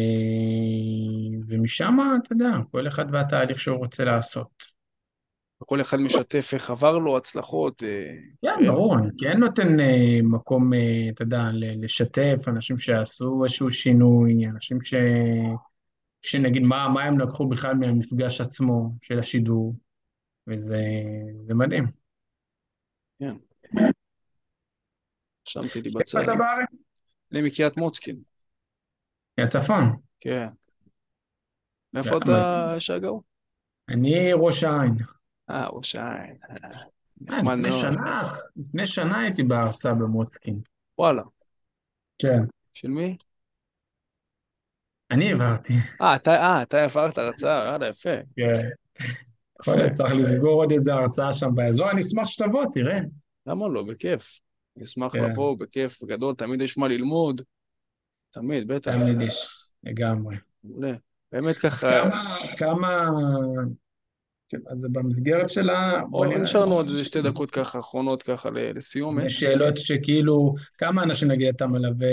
B: ומשם, אתה יודע, כל אחד והתהליך שהוא רוצה לעשות.
A: וכל אחד משתף איך עבר לו, הצלחות, אה,
B: כן,
A: כאלה.
B: ברור, אני כן נותן אה, מקום, אה, אתה יודע, לשתף אנשים שעשו איזשהו שינוי, אנשים ש... שנגיד מה, מה הם לקחו בכלל מהמפגש עצמו של השידור, וזה זה מדהים.
A: כן, רשמתי לי
B: איפה
A: בצד.
B: אתה בארץ?
A: אני מקריית מוצקין,
B: מהצפון.
A: כן. מאיפה אתה, שגאו?
B: אני ראש העין.
A: אה, ראש העין. אה,
B: אה,
A: נחמד
B: לפני. שנה, לפני שנה הייתי בהרצאה במוצקין.
A: וואלה,
B: כן.
A: של מי?
B: אני העברתי.
A: אה, אתה, אה, אתה עברת הרצאה, יאללה, יפה,
B: כן. יכול צריך לסגור עוד איזה הרצאה שם באזור, אני אשמח שתבוא, תראה.
A: למה לא? בכיף. אשמח
B: כן,
A: לבוא, בכיף גדול, תמיד יש מה ללמוד, תמיד, בטח.
B: תמיד יש, לגמרי.
A: מעולה. באמת ככה,
B: כמה, כמה, כן, אז במסגרת שלה, בוא נראה.
A: נשארנו עוד איזה שתי דקות ככה אחרונות ככה ל- לסיומת.
B: יש שאלות שכאילו, כמה אנשים נגיד אתה מלווה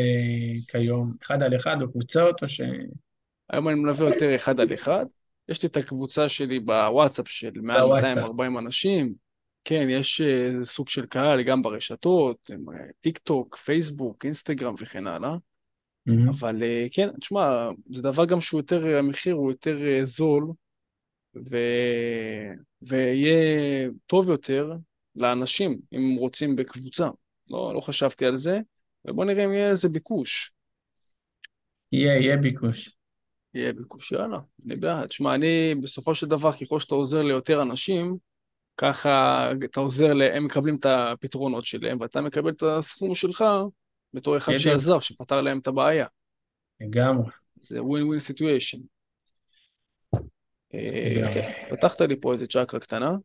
B: כיום? אחד על אחד בקבוצות, או ש...
A: היום אני מלווה יותר אחד על אחד. יש לי את הקבוצה שלי בוואטסאפ של מעל
B: בוואטסאפ.
A: 240 אנשים. כן, יש אה, סוג של קהל גם ברשתות, אה, טיק טוק, פייסבוק, אינסטגרם וכן הלאה.
B: מהמם.
A: אבל אה, כן, תשמע, זה דבר גם שהוא יותר, המחיר הוא יותר אה, זול, ו... ויהיה טוב יותר לאנשים אם הם רוצים בקבוצה. לא, לא חשבתי על זה, ובוא נראה אם יהיה לזה ביקוש.
B: יהיה, יהיה ביקוש.
A: יהיה ביקוש, יאללה, אני בעד. תשמע, אני בסופו של דבר, ככל שאתה עוזר ליותר אנשים, ככה אתה עוזר, ל- הם מקבלים את הפתרונות שלהם, ואתה מקבל את הסכום שלך בתור אחד
B: בדיוק.
A: שעזר, שפתר להם את הבעיה.
B: לגמרי.
A: זה סיטואשן.
B: לגמרי.
A: פתחת לי פה איזה צ'קרה קטנה.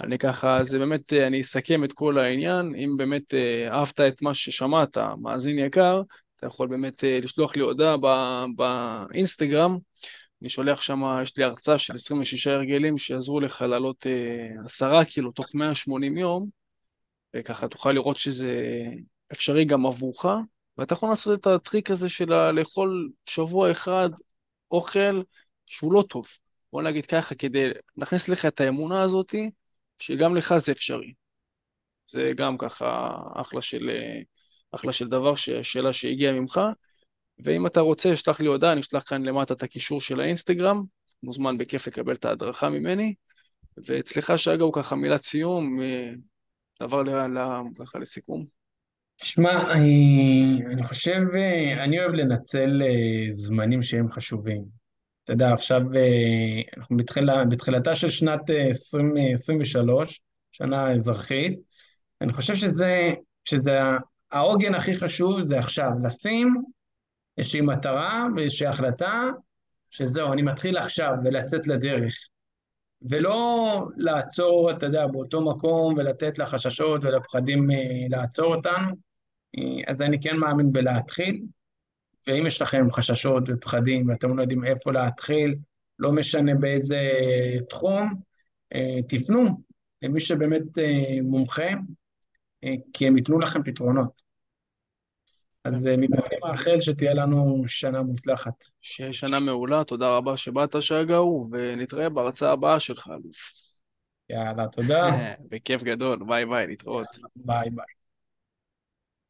A: אני ככה, זה באמת, אה, אני אסכם את כל העניין. אם באמת אה, אהבת את מה ששמעת, מאזין יקר, אתה יכול באמת אה, לשלוח לי הודעה באינסטגרם. אני שולח שם, יש לי הרצאה של 26 הרגלים שיעזרו לך לעלות אה, 10 קילו תוך 180 יום, וככה תוכל לראות שזה אפשרי גם עבורך, ואתה יכול לעשות את הטריק הזה של לאכול שבוע אחד אוכל שהוא לא טוב. בוא נגיד ככה, כדי להכניס לך את האמונה הזאתי, שגם לך זה אפשרי. זה גם ככה אחלה של, אה, אחלה של דבר, שאלה שהגיעה ממך. ואם אתה רוצה, שלח לי הודעה, אני אשלח כאן למטה את הקישור של האינסטגרם, מוזמן בכיף לקבל את ההדרכה ממני. ואצלך, שגה, הוא ככה מילת סיום, אה, דבר ל- ל- ככה לסיכום.
B: שמע, אני, אני חושב, אה, אני אוהב לנצל אה, זמנים שהם חשובים. אתה יודע, עכשיו אה, אנחנו בתחילה, בתחילתה של שנת אה, 2023, שנה אזרחית. אני חושב שזה, שזה העוגן הכי חשוב זה עכשיו, לשים איזושהי מטרה ואיזושהי החלטה, שזהו, אני מתחיל עכשיו ולצאת לדרך. ולא לעצור, אתה יודע, באותו מקום ולתת לחששות ולפחדים אה, לעצור אותנו. אה, אז אני כן מאמין בלהתחיל, ואם יש לכם חששות ופחדים ואתם לא יודעים איפה להתחיל, לא משנה באיזה תחום, אה, תפנו למי שבאמת אה, מומחה, אה, כי הם ייתנו לכם פתרונות. אז אני מאחל שתהיה לנו שנה מוצלחת.
A: שיהיה שנה מעולה, תודה רבה שבאת, שגאו, ונתראה בהרצאה הבאה שלך, אלוף.
B: יאללה, תודה. <laughs>
A: בכיף גדול, ביי ביי, להתראות.
B: ביי ביי.